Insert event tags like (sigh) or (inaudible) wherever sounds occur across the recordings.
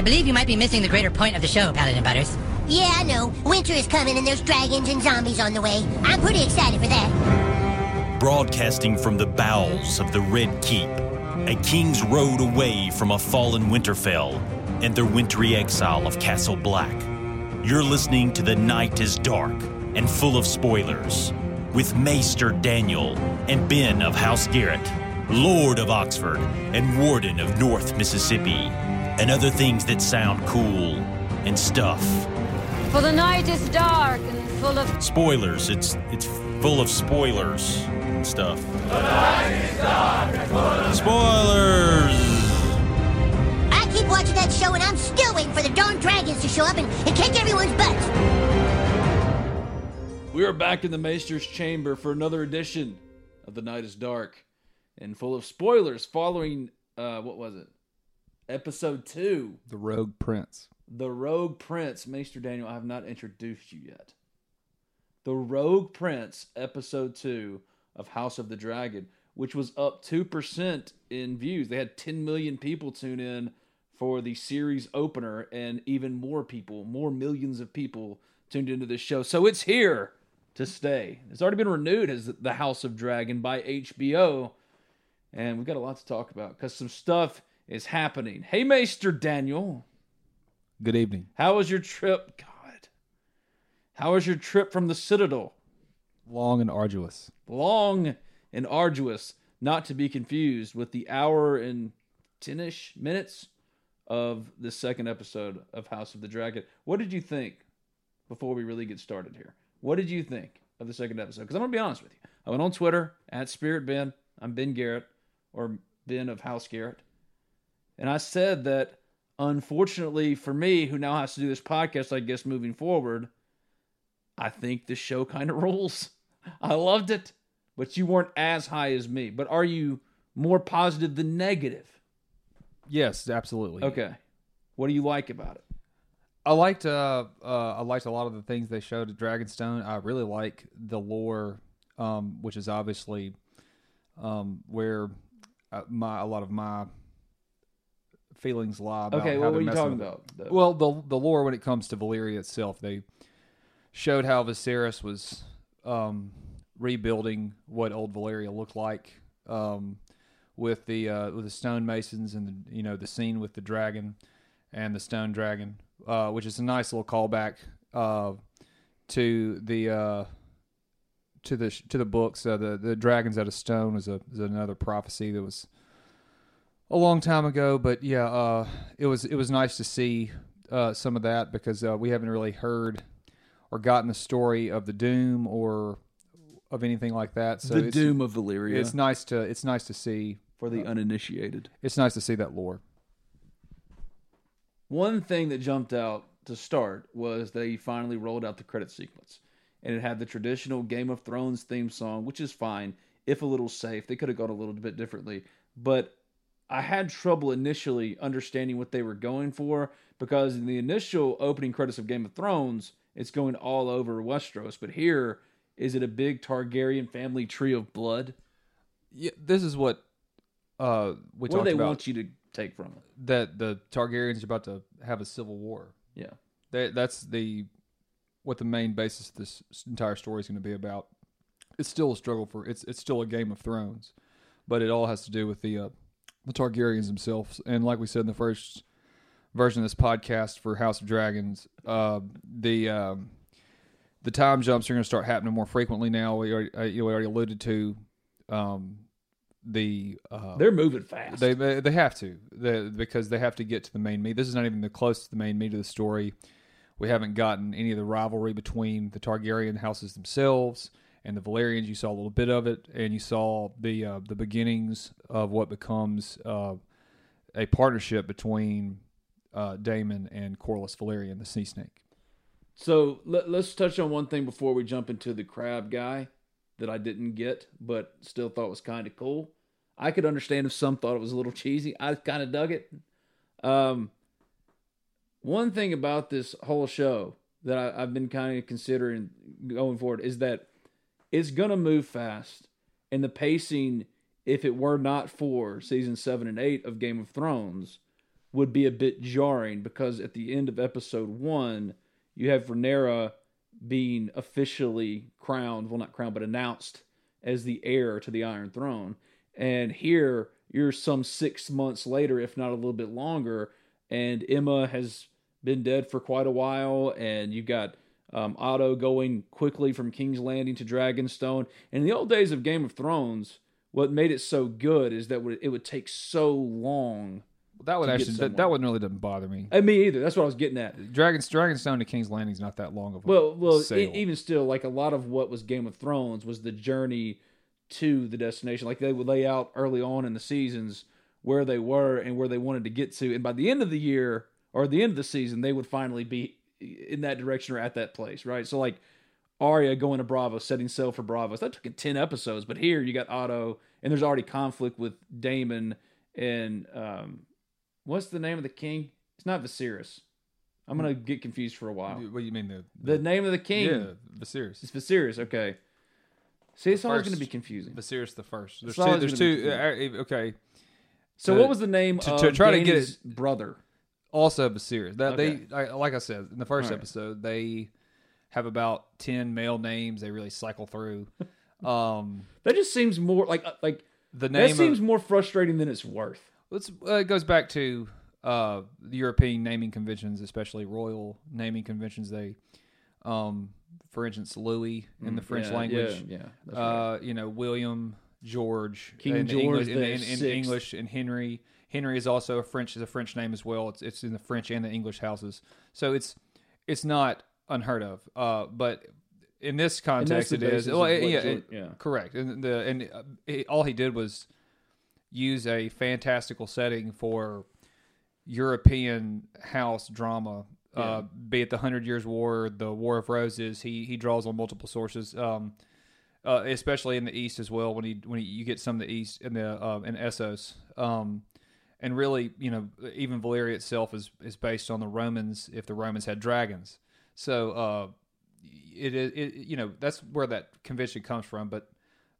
I believe you might be missing the greater point of the show, Paladin Butters. Yeah, I know. Winter is coming and there's dragons and zombies on the way. I'm pretty excited for that. Broadcasting from the bowels of the Red Keep, a king's road away from a fallen Winterfell and their wintry exile of Castle Black. You're listening to The Night is Dark and Full of Spoilers with Maester Daniel and Ben of House Garrett, Lord of Oxford and Warden of North Mississippi, and other things that sound cool and stuff. For the night is dark and full of Spoilers, it's it's full of spoilers and stuff. The night is dark and full of spoilers! I keep watching that show and I'm still waiting for the darn dragons to show up and, and kick everyone's butts. We are back in the Maester's chamber for another edition of The Night is Dark and full of spoilers following, uh, what was it? Episode 2, The Rogue Prince. The Rogue Prince. Maester Daniel, I have not introduced you yet. The Rogue Prince, Episode 2 of House of the Dragon, which was up 2% in views. They had 10 million people tune in for the series opener, and even more people, more millions of people tuned into this show. So it's here to stay. It's already been renewed as The House of Dragon by HBO, and we've got a lot to talk about because some stuff is happening. Hey, Maester Daniel. Good evening. How was your trip? God. How was your trip from the Citadel? Long and arduous. Long and arduous, not to be confused with the hour and 10 ish minutes of the second episode of House of the Dragon. What did you think before we really get started here? What did you think of the second episode? Because I'm going to be honest with you. I went on Twitter at Spirit Ben. I'm Ben Garrett, or Ben of House Garrett. And I said that unfortunately for me, who now has to do this podcast, I guess moving forward, I think the show kind of (laughs) rules. I loved it, but you weren't as high as me. But are you more positive than negative? Yes, absolutely. Okay. What do you like about it? I liked uh, uh I liked a lot of the things they showed at Dragonstone. I really like the lore, um, which is obviously um, where uh, my a lot of my feelings lie. About Okay, how what they're you talking with- about? though? Well, the the lore when it comes to Valyria itself, they showed how Viserys was um, rebuilding what old Valyria looked like um, with the uh, with the stonemasons and the, you know the scene with the dragon and the stone dragon, uh, which is a nice little callback uh, to the uh, to the to the books. Uh, the the dragons out of stone is a is another prophecy that was a long time ago, but yeah, uh, it was it was nice to see uh, some of that because uh, we haven't really heard or gotten the story of the Doom or of anything like that. So the Doom of Valyria It's nice to it's nice to see for the uninitiated. it's nice to see that lore. One thing that jumped out to start was they finally rolled out the credit sequence. And it had the traditional Game of Thrones theme song, which is fine, if a little safe. They could have gone a little bit differently. But I had trouble initially understanding what they were going for because in the initial opening credits of Game of Thrones, it's going all over Westeros. But here, is it a big Targaryen family tree of blood? Yeah, this is what uh, we what do they about want you to take from it? that the Targaryens are about to have a civil war. Yeah. That that's the what the main basis of this entire story is going to be about. It's still a struggle for it's it's still a Game of Thrones, but it all has to do with the uh, the Targaryens themselves. And like we said in the first version of this podcast for House of Dragons, uh, the um, the time jumps are going to start happening more frequently now. We already, uh, you know, we already alluded to um, the uh, They're moving fast. they they have to they, because they have to get to the main meat. This is not even the close to the main meat of the story. We haven't gotten any of the rivalry between the Targaryen houses themselves and the Velaryons. You saw a little bit of it, and you saw the uh, the beginnings of what becomes uh, a partnership between uh, Daemon and Corlys Velaryon, the Sea Snake. So let, us touch on one thing before we jump into the crab guy that I didn't get, but still thought was kind of cool. I could understand if some thought it was a little cheesy. I kind of dug it. Um, one thing about this whole show that I, I've been kind of considering going forward is that it's gonna move fast, and the pacing, if it were not for season seven and eight of Game of Thrones, would be a bit jarring because at the end of episode one, you have Rhaenyra being officially crowned, well, not crowned, but announced as the heir to the Iron Throne. And here, you're some six months later, if not a little bit longer, and Aemma has been dead for quite a while, and you've got um, Otto going quickly from King's Landing to Dragonstone. And in the old days of Game of Thrones, what made it so good is that it would take so long. That would actually that, that one really doesn't bother me. And me either. That's what I was getting at. Dragon's Dragonstone to King's Landing is not that long of a Well, well, e- even still, like a lot of what was Game of Thrones was the journey to the destination. Like they would lay out early on in the seasons where they were and where they wanted to get to, and by the end of the year or the end of the season, they would finally be in that direction or at that place, right? So like Arya going to Bravo, setting sail for Braavos. That took ten episodes, but here you got Otto, and there's already conflict with Daemon and um, what's the name of the king? It's not Viserys. I'm gonna get confused for a while. What do you mean the The name of the king yeah Viserys? is Viserys. Okay. See, it's always going to be confusing. Viserys the first. There's It's two. There's two. Uh, uh, okay. So, what was the name to- of to try to get it- brother? Also Viserys. That Okay. they I, like I said in the first All right. episode they have about ten male names. They really cycle through. (laughs) um, That just seems more like uh, like the that name seems of, more frustrating than it's worth. Let's, uh, it goes back to uh, the European naming conventions, especially royal naming conventions. They, um, for instance, Louis in the French Mm, Yeah, language. yeah, yeah, that's right. uh, you know, William, George, King in George English, in, the in, in English, and Henry. Henry is also a French is a French name as well. It's it's in the French and the English houses, so it's it's not unheard of. Uh, but in this context, it is. Well, yeah, George- yeah. correct. And the and uh, he- all he did was use a fantastical setting for European house drama. Uh, be it the Hundred Years' War, the War of Roses, he he draws on multiple sources, um, uh, especially in the East as well. When he when he, you get some of the East in the uh, in Essos, um, and really, you know, even Valyria itself is is based on the Romans. If the Romans had dragons, so uh, it is you know that's where that convention comes from. But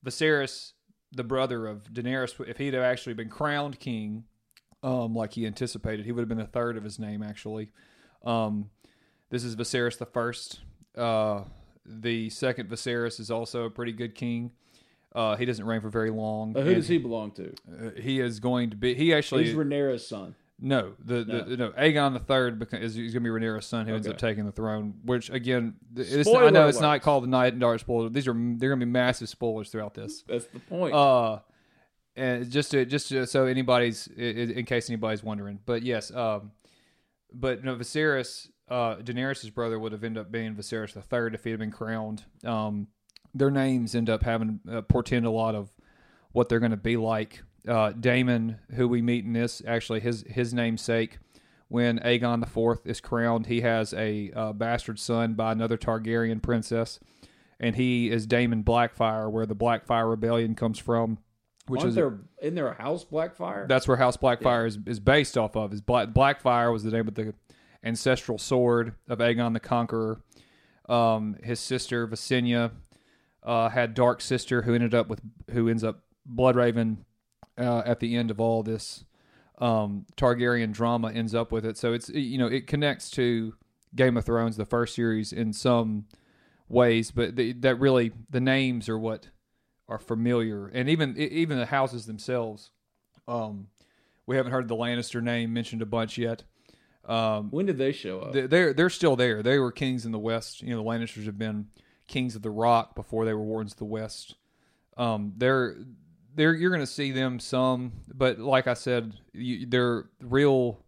Viserys, the brother of Daenerys, if he'd have actually been crowned king, um, like he anticipated, he would have been a third of his name actually. Um, this is Viserys the first. Uh, the second Viserys is also a pretty good king. Uh, he doesn't reign for very long. Uh, who does he belong to? uh, he is going to be. He actually He's Rhaenyra's son. no, the, the no Aegon the Third is he's going to be Rhaenyra's son who ends up taking the throne. Which again, it's, I know it's alert. not called the Night and Dark spoiler. These are they're going to be massive spoilers throughout this. That's the point. Uh, and just to just to, so anybody's in case anybody's wondering, but yes, um, but no, Viserys, uh, Daenerys' brother would have ended up being Viserys the Third if he had been crowned. Um, their names end up having uh, portend a lot of what they're going to be like. Uh, Daemon, who we meet in this, actually his his namesake, when Aegon the Fourth is crowned, he has a uh, bastard son by another Targaryen princess, and he is Daemon Blackfyre, where the Blackfyre Rebellion comes from, which Aren't is there in their house Blackfyre? that's where House Blackfyre is, is based off of. Is Black Blackfyre was the name of the ancestral sword of Aegon the Conqueror. Um, his sister Visenya uh, had Dark Sister, who ended up with who ends up Bloodraven uh, at the end of all this um, Targaryen drama. Ends up with it, so it's you know it connects to Game of Thrones, the first series, in some ways, but the, that really the names are what are familiar, and even even the houses themselves. Um, we haven't heard the Lannister name mentioned a bunch yet. Um, when did they show up? they're they're still there. They were kings in the West. You know, the Lannisters have been kings of the Rock before they were wardens of the West. Um, they're they're you're going to see them some, but like I said, you, they're real.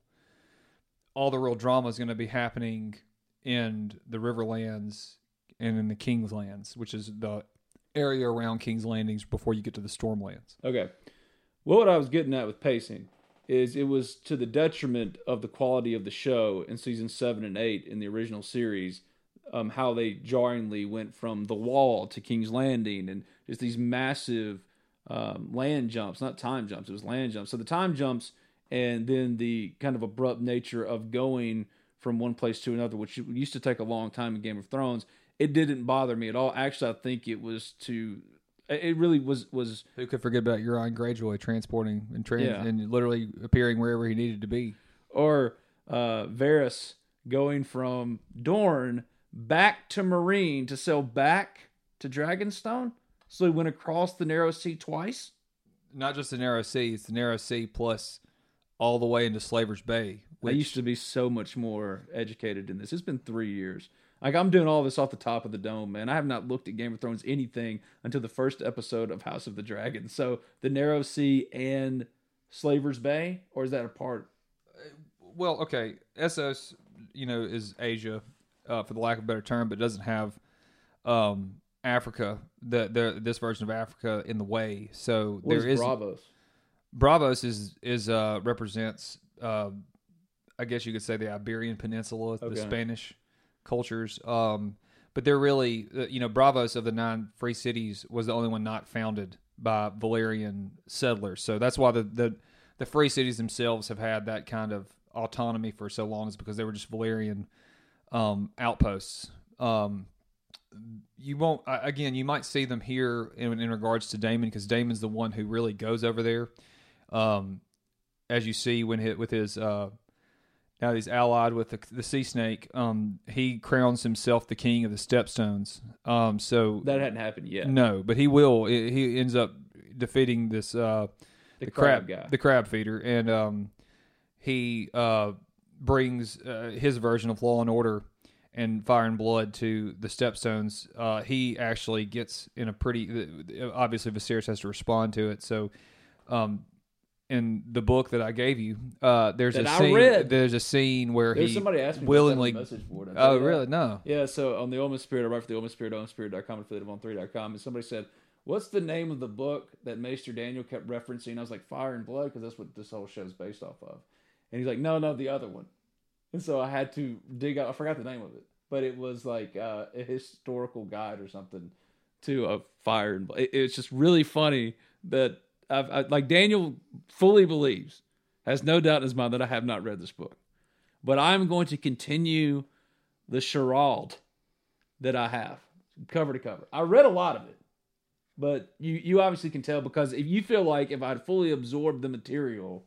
All the real drama is going to be happening in the Riverlands and in the King's Lands, which is the area around King's Landings before you get to the Stormlands. Okay. Well, what I was getting at with pacing is it was to the detriment of the quality of the show in season seven and eight in the original series. Um, how they jarringly went from the wall to King's Landing and just these massive um, land jumps, not time jumps, it was land jumps. So the time jumps and then the kind of abrupt nature of going from one place to another, which used to take a long time in Game of Thrones, it didn't bother me at all. Actually, I think it was to, it really was was Who could forget about Euron Greyjoy transporting and trans- Yeah. and literally appearing wherever he needed to be? or uh, Varys going from Dorne back to Meereen to sail back to Dragonstone. So he went across the narrow sea twice. Not just the narrow sea; it's the narrow sea plus all the way into Slaver's Bay. I used to be so much more educated in this. It's been three years. Like I'm doing all this off the top of the dome, man. I have not looked at Game of Thrones anything until the first episode of House of the Dragon. So the Narrow Sea and Slaver's Bay, or is that a part? Uh, well, okay, Essos, you know, is Asia, uh, for the lack of a better term, but doesn't have um, Africa, the, the this version of Africa in the way. So What there is is Braavos? Braavos is is uh, represents, uh, I guess you could say, the Iberian Peninsula, Okay. the Spanish cultures. Um, but they're really, uh, you know, Braavos of the nine free cities was the only one not founded by Valyrian settlers. So that's why the the, the free cities themselves have had that kind of autonomy for so long, is because they were just Valyrian um, outposts. Um, you won't again. You might see them here in, in regards to Daemon because Daemon's the one who really goes over there. Um, as you see when hit with his uh, now he's allied with the, the sea snake. Um, he crowns himself the king of the Stepstones. Um, so That hadn't happened yet. no, but he will. He he ends up defeating this uh, The the, crab crab, guy. the crab feeder, and um, he uh, brings uh, his version of Law and Order and Fire and Blood to the Stepstones. Uh, he actually gets in a pretty. Obviously, Viserys has to respond to it. So, um, in the book that I gave you, uh, there's That a I scene. read. There's a scene where There's he somebody asked me willingly. about that on the message board. Did I tell Oh, that? really? No. Yeah, so on the Ole Miss Spirit, I write for the Ole Miss Spirit, olemissspirit.com, affiliate of on3.com, and somebody said, What's the name of the book that Maester Daniel kept referencing? I was like, Fire and Blood, because that's what this whole show is based off of. And he's like, No, no, the other one. And so I had to dig out, I forgot the name of it, but it was like uh, a historical guide or something to a Fire and. It, it's just really funny that I've, I, like Daniel fully believes, has no doubt in his mind that I have not read this book. But I'm going to continue the charade that I have cover to cover. I read a lot of it, but you you obviously can tell because if you feel like if I'd fully absorbed the material,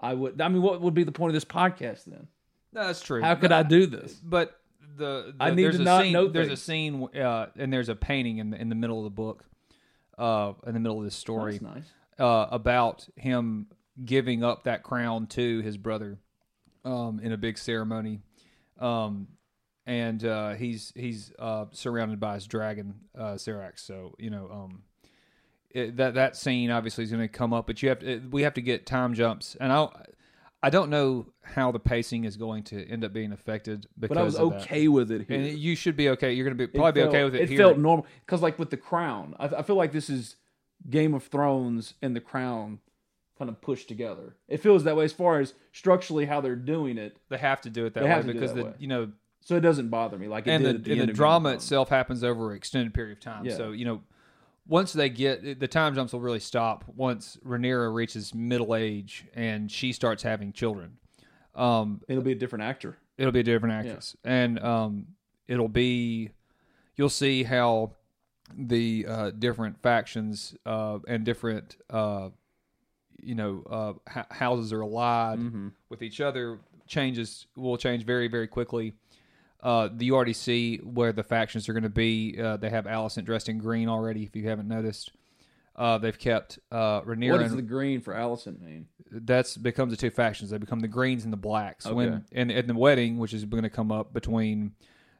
I would. I mean, what would be the point of this podcast then? No, that's true. How could I do this? But the, the I need there's to a not scene, know There's a scene, uh, and there's a painting in the in the middle of the book, uh, in the middle of this story, That's nice. uh, about him giving up that crown to his brother, um, in a big ceremony, um, and uh, he's he's uh, surrounded by his dragon, uh, Syrax. So you know, um, it, that that scene obviously is going to come up, but you have to, we have to get time jumps, and I. I don't know how the pacing is going to end up being affected because But I was of that. okay with it here. And you should be okay. You're going to be probably felt- be okay with it. It here. felt normal because, like with the Crown, I, I feel like this is Game of Thrones and the Crown kind of pushed together. It feels that way as far as structurally how they're doing it. they have to do it that way have to do because that the way. you know So it doesn't bother me like it and did the, at the and the drama Game of Thrones. itself happens over an extended period of time. Yeah. So you know once they get the time jumps will really stop once Rhaenyra reaches middle age and she starts having children. Um, It'll be a different actor. it'll be a different actress. And um, it'll be you'll see how the uh, different factions uh, and different uh, you know uh, houses are allied with each other. Changes will change very very quickly uh, you already see where the factions are going to be uh, they have Alicent dressed in green already if you haven't noticed uh, they've kept uh, Rhaenyra What does the green for Alicent mean? that's becomes the two factions. They become the greens and the blacks. Okay. When and at the wedding, which is going to come up between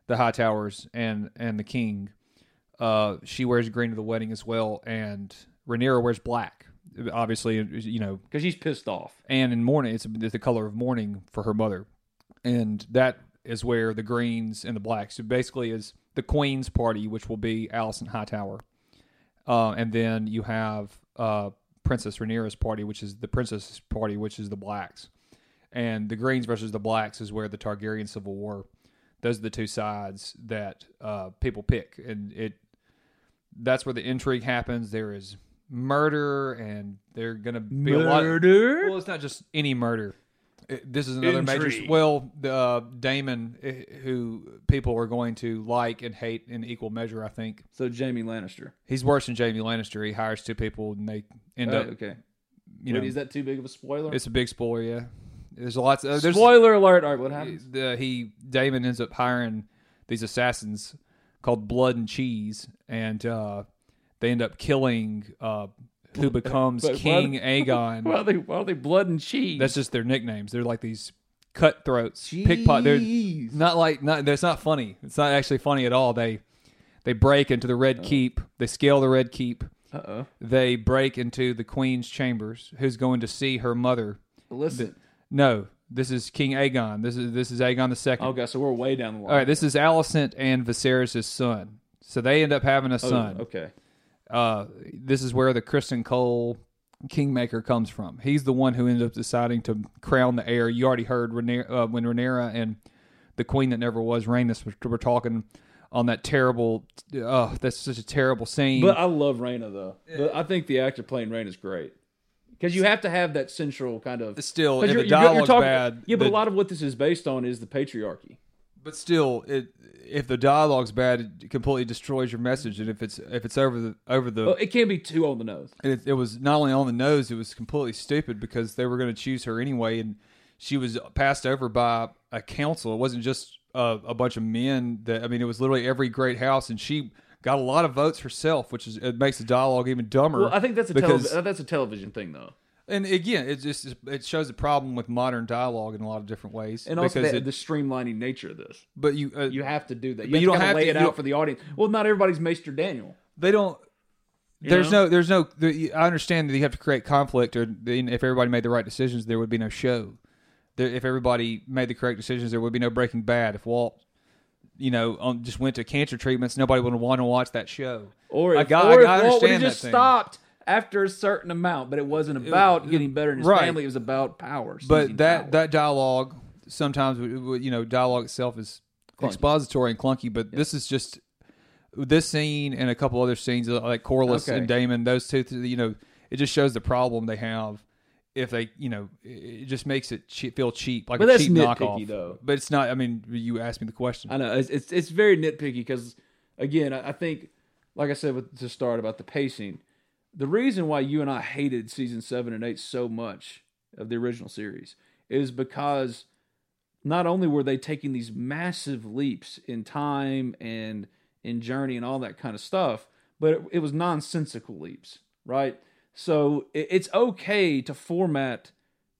the Hightowers and and the King, uh, she wears green to the wedding as well, and Rhaenyra wears black. Obviously, you know, Because she's pissed off. and in mourning, it's, it's the color of mourning for her mother, and that is where the greens and the blacks. So basically, is the Queen's party, which will be Alicent Hightower, uh, and then you have uh, Princess Rhaenyra's party, which is the Princess Party, which is the Blacks, and the Greens versus the Blacks is where the Targaryen Civil War. Those are the two sides that uh, people pick, and it that's where the intrigue happens. There is murder, and they're going to be a lot. Murder? Well, it's not just any murder. This is another major. Well, uh, Daemon, eh, who people are going to like and hate in equal measure, I think So Jaime Lannister. he's worse than Jaime Lannister. He hires two people, and they end Uh, up. okay. You Wait, know, is that too big of a spoiler? it's a big spoiler. Yeah, there's a lot. Uh, there's spoiler alert. All right, what happens? the, he Daemon ends up hiring these assassins called Blood and Cheese, and uh, they end up killing uh, who becomes But why- King (laughs) Aegon. Why are they? Why are they blood and cheese? That's just their nicknames. They're like these cutthroats, pickpocket. They're not like not. That's not funny. It's not actually funny at all. They they break into the Oh. Red Keep. They scale the Red Keep. Uh oh. They break into the Queen's chambers. Who's going to see her mother? Listen. No, this is King Aegon. This is this is Aegon the second. Okay, so we're way down the line. All right, this is Alicent and Viserys' son. So they end up having a Oh, son. okay. Uh, this is where the Criston Cole Kingmaker comes from. He's the one who ended up deciding to crown the heir. You already heard Rhaenyra, uh, when Rhaenyra and the queen that never was, Rhaenys, were, were talking on that terrible. Oh, that's such a terrible scene. But I love Raina though. But I think the actor playing Raina is great because you have to have that central kind of. Still, if you're- the you're- you're talking- bad, Yeah, but the- a lot of what this is based on is the patriarchy. But still, it if the dialogue's bad, it completely destroys your message. And if it's if it's over the over the Well, it can't be too on the nose. it, it was not only on the nose, it was completely stupid because they were going to choose her anyway, and she was passed over by a council. It wasn't just uh, a bunch of men. That I mean, it was literally every great house, and she got a lot of votes herself, which is it makes the dialogue even dumber. Well, I think that's a because telev- that's a television thing though, and again, it just it shows the problem with modern dialogue in a lot of different ways. and also because the, it- the streamlining nature of this. but you uh, You have to do that. You, But you don't have lay to- it out for the audience. Well, not everybody's Maester Daniel. they don't. You There's know? no, there's no. The, I understand that you have to create conflict, or if everybody made the right decisions, there would be no show. There, if everybody made the correct decisions, there would be no Breaking Bad. If Walt, you know, um, just went to cancer treatments, nobody would want to watch that show. Or I if, got- or I if Walt would have understand that just thing. stopped after a certain amount, but it wasn't about getting better in his Right. family. It was about power. But that power. that dialogue sometimes, you know, dialogue itself is expository and clunky. But this is just this scene and a couple other scenes uh, like Corlys Okay. and Daemon. Those two, you know, it just shows the problem they have. If they, you know, it it just makes it feel cheap, like But a cheap knockoff. though. But it's not. I mean, you asked me the question. I know it's it's, it's very nitpicky because again, I, I think, like I said with, to start about the pacing, the reason why you and I hated season seven and eight so much of the original series is because not only were they taking these massive leaps in time and in journey and all that kind of stuff, but it, it was nonsensical leaps, right? So it, it's okay to format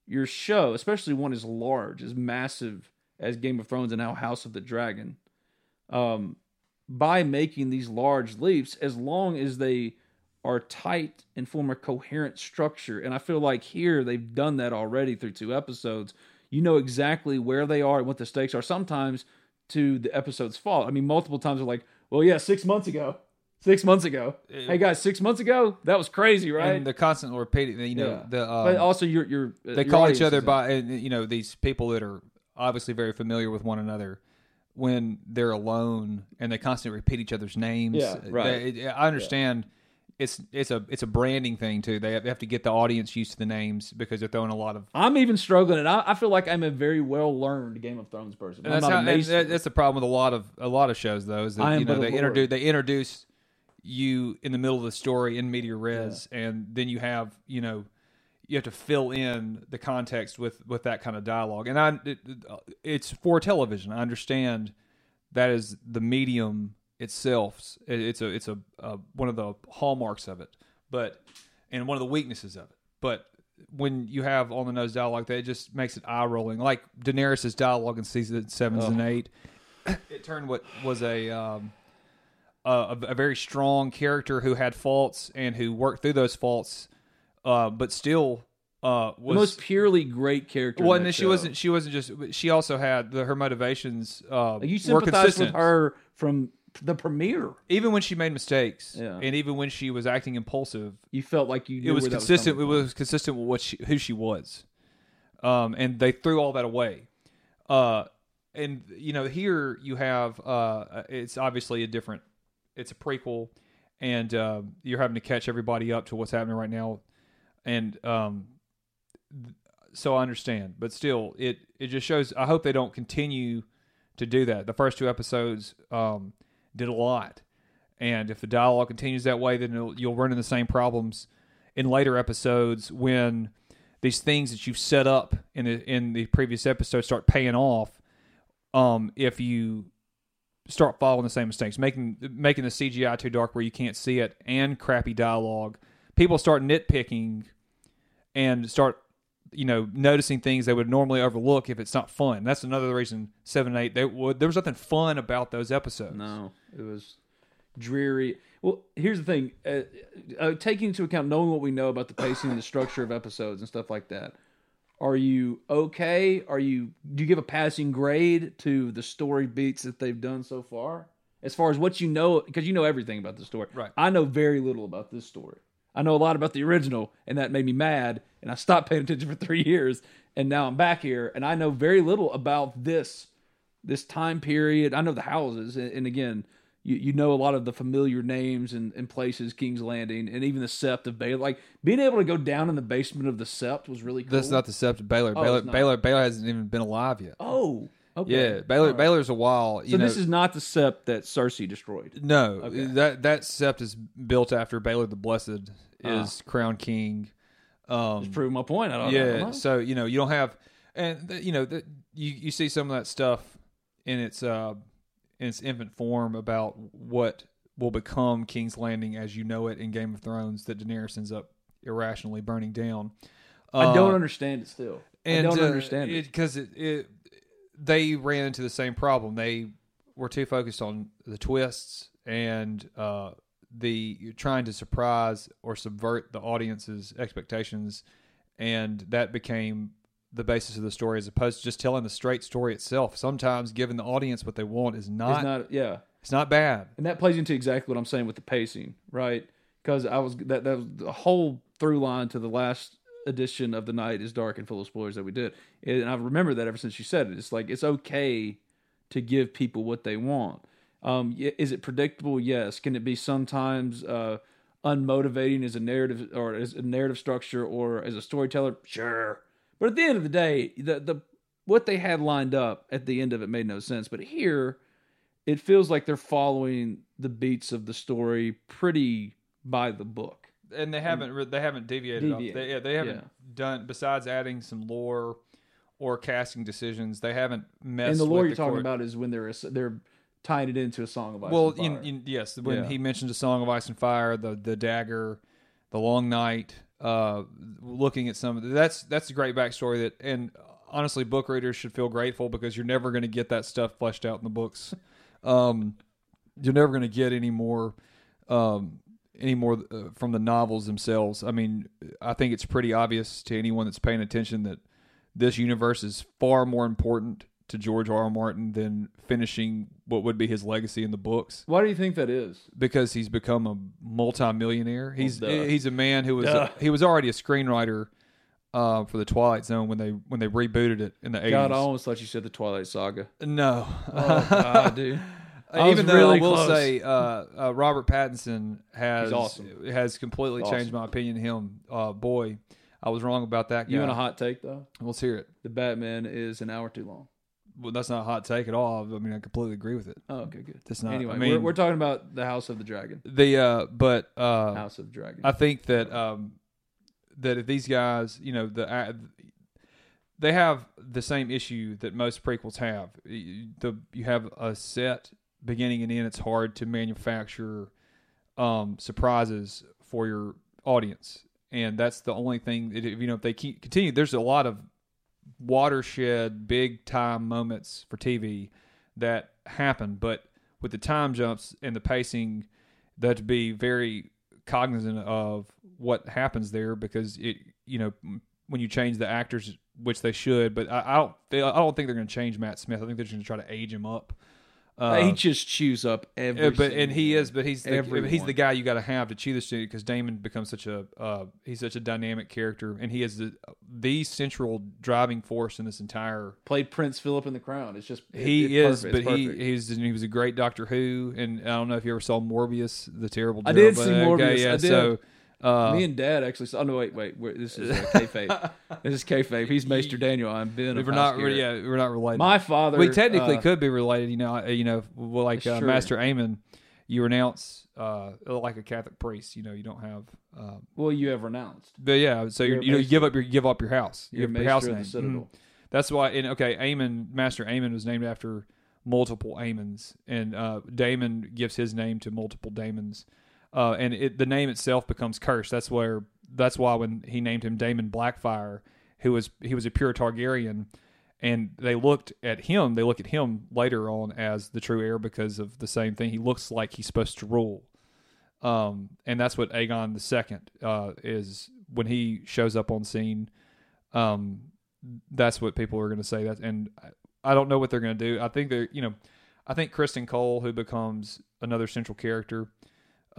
your show, especially one as large, as massive as Game of Thrones and now House of the Dragon, um, by making these large leaps, as long as they are tight and form a coherent structure. And I feel like here they've done that already through two episodes. You know exactly where they are and what the stakes are. Sometimes to the episode's fault. I mean, multiple times they're like, well, yeah, six months ago. Six months ago. Hey guys, six months ago? That was crazy, right? And the constant repeating, you know, Yeah. the um, but also you're you're they call each other by and, you know these people that are obviously very familiar with one another when they're alone and they constantly repeat each other's names Yeah, right. They- it- i understand it's it's a it's a branding thing too. They have, they have to get the audience used to the names because they're throwing a lot of I'm even struggling, and I, I feel like I'm a very well learned Game of Thrones person. that's how that's the problem with a lot of a lot of shows though is I that you know they introduce they introduce you in the middle of the story in media res and then you have you know you have to fill in the context with with that kind of dialogue. And i it, it's for television. I understand that is the medium itself it's a it's a, uh one of the hallmarks of it but and one of the weaknesses of it but when you have on the nose dialogue that it just makes it eye rolling like daenerys's dialogue in season sevens and eight it turned what was a um, a, a very strong character who had faults and who worked through those faults, uh, but still uh, the was most purely great character. well. And then she show. wasn't. She wasn't just. She also had the, her motivations. Uh, you consistent. with her from the premiere. even when she made mistakes, Yeah. and even when she was acting impulsive, You felt like you. Knew it was where that consistent. coming it was consistent with what she, who she was, um, and they threw all that away. Uh, and you know, here you have uh, it's obviously a different. It's a prequel, and uh, you're having to catch everybody up to what's happening right now, and um, th- so I understand, but still, it it just shows. I hope they don't continue to do that. The first two episodes um, did a lot, and if the dialogue continues that way, then you'll run into the same problems in later episodes when these things that you've set up in the in the previous episode start paying off. Um, if you start following the same mistakes, making making the CGI too dark where you can't see it, and crappy dialogue, people start nitpicking and start you know noticing things they would normally overlook if it's not fun. That's another reason seven and eight. They would there was nothing fun about those episodes. No, it was dreary. Well, here's the thing: uh, uh, taking into account knowing what we know about the pacing and the structure of episodes and stuff like that. Are you okay? Are you do you give a passing grade to the story beats that they've done so far? As far as what you know, because you know everything about the story. Right. I know very little about this story. I know a lot about the original, and that made me mad. And I stopped paying attention for three years, and now I'm back here, and I know very little about this this time period. I know the houses, and, and again, you, you know a lot of the familiar names and, and places, King's Landing, and even the Sept of Baelor. Like being able to go down in the basement of the Sept was really cool. That's not the Sept of Baelor. Oh, Baelor. Baelor, Baelor hasn't even been alive yet. Oh, okay. Yeah, Baelor. Baelor's a while. You So know, this is not the Sept that Cersei destroyed. no Okay. that that Sept is built after Baelor the Blessed Ah. is crown king. Um, Just prove my point. I don't, yeah, know. so you know you don't have, and you know that you you see some of that stuff in its uh in its infant form about what will become King's Landing as you know it in Game of Thrones that Daenerys ends up irrationally burning down. I don't Uh, understand it still. and I don't uh, understand it. because it, it, they ran into the same problem. They were too focused on the twists and uh, the trying to surprise or subvert the audience's expectations, and that became the basis of the story as opposed to just telling the straight story itself. Sometimes giving the audience what they want is not It's not. Yeah. it's not bad. and that plays into exactly what I'm saying with the pacing, right? Because I was that that was the whole through line to the last edition of the night is dark and full of spoilers that we did, and I remember that ever since you said it. It's like it's okay to give people what they want. Um, is it predictable? Yes. Can it be sometimes uh, unmotivating as a narrative or as a narrative structure or as a storyteller? Sure. But at the end of the day, the the what they had lined up at the end of it made no sense. But here, it feels like they're following the beats of the story pretty by the book. And they haven't re- they haven't deviated, off. They, yeah, they haven't Yeah. done besides adding some lore or casting decisions. They haven't messed. and the lore you're talking chore- about is when they're they're tying it into a song of ice. Well, and fire. in, in, yes, when Yeah. he mentioned a song of ice and fire, the the dagger, the long night. Uh, looking at some of the, that's that's a great backstory. That and honestly, book readers should feel grateful because you're never going to get that stuff fleshed out in the books. Um, you're never going to get any more. Um, any more uh, from the novels themselves. I mean, I think it's pretty obvious to anyone that's paying attention that this universe is far more important to George R. R. Martin than finishing what would be his legacy in the books why do you think that is? because he's become a multimillionaire. He's duh. he's a man who was Duh. he was already a screenwriter uh, for the Twilight Zone when they when they rebooted it in the eighties. God, I almost thought you said the Twilight Saga. no, Oh God, (laughs) dude. I even though really I will close. say uh, uh, Robert Pattinson has awesome. has completely He's changed my opinion of him. Uh, boy, I was wrong about that guy. You want a hot take though? Let's hear it. The Batman is an hour too long. Well, that's not a hot take at all. I mean, I completely agree with it. Oh, okay, good. That's not. anyway, I mean, we're, we're talking about the House of the Dragon. the uh, but uh, House of Dragon. I think that um, that if these guys, you know, the uh, they have the same issue that most prequels have. You- The you have a set beginning and end. It's hard to manufacture um, surprises for your audience, and that's the only thing. That, you know, if they keep continue, there's a lot of watershed, big time moments for TV that happen, but with the time jumps and the pacing, have to be very cognizant of what happens there because it, you know, when you change the actors, which they should, but I, I don't, I don't think they're going to change Matt Smith. I think they're just going to try to age him up. Uh, he just chews up every. but and he is, but he's the, Everyone. he's the guy you got to have to chew the studio because Daemon becomes such a uh, he's such a dynamic character, and he is the the central driving force in this entire. played Prince Philip in The Crown. It's just it- He it's is, perfect. but he he's he was a great Doctor Who, and I don't know if you ever saw Morbius, the terrible. I did but, see okay, Morbius. Yeah, I did. so uh, Me and Dad actually. Saw, oh no, wait, wait. this is uh, (laughs) kayfabe. this is kayfabe. He's Maester Daniel. I'm Ben. we're not yeah, we're not related. My father. we technically uh, could be related, you know. uh, You know, well, like uh, Master Aemon, you renounce uh, like a Catholic priest. You know, you don't have. Um, Well, you have renounced. but yeah, so You're you're, you know you give up your give up your house. You up your house name. the Citadel. Mhm. That's why. And okay, Aemon, Master Aemon was named after multiple Aemons, and uh, Daemon gives his name to multiple Daemons, uh, and it, the name itself becomes cursed. That's where. That's why when he named him Daemon Blackfyre, who was he was a pure Targaryen, and they looked at him. They look at him later on as the true heir because of the same thing. He looks like he's supposed to rule. Um, and that's what Aegon the Second uh, is when he shows up on scene. Um, that's what people are going to say. That, and I- don't know what they're going to do. I think they're, you know, I think Criston Cole, who becomes another central character,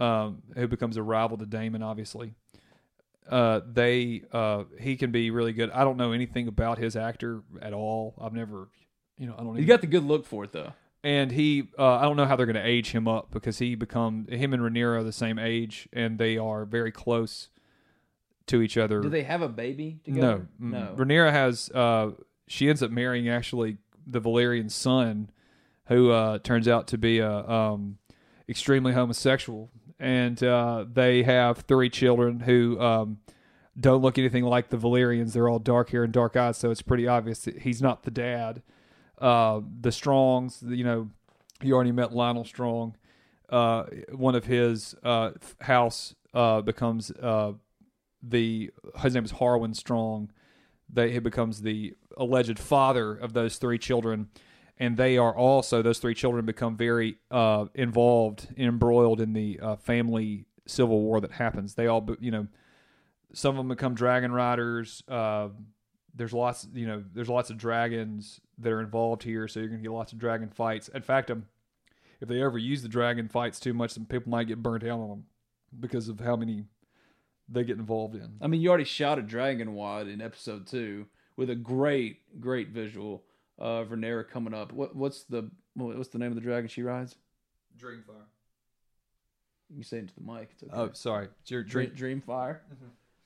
um, who becomes a rival to Daemon, obviously. Uh, they, uh, he can be really good. I don't know anything about his actor at all. I've never, you know, I don't. Even- got the good look for it though. and he uh, I don't know how they're going to age him up because he become him and Rhaenyra are the same age and they are very close to each other. Do they have a baby no, together? mm. no. Rhaenyra has uh, she ends up marrying actually the Velaryon son, who uh, turns out to be a um, extremely homosexual, and uh, they have three children who. Um, don't look anything like the Velaryons. They're all dark hair and dark eyes, so it's pretty obvious that he's not the dad uh, the Strongs, you know, you already met Lyonel Strong. Uh, one of his uh, house uh, becomes uh, the his name is Harwin Strong. They he becomes the alleged father of those three children, and they are also those three children become very uh, involved, embroiled in the uh, family civil war that happens. They all, you know, some of them become dragon riders. Uh, there's lots, you know, there's lots of dragons that are involved here, so you're gonna get lots of dragon fights. In fact, um, if they ever use the dragon fights too much, then people might get burnt out on them because of how many they get involved in. I mean, you already shot a dragon wad in episode two with a great, great visual of Rhaenyra coming up. What, what's the what's the name of the dragon she rides? Dreamfyre. You say it into the mic. It's okay. Oh, sorry, it's your Dream, dream. Dreamfyre.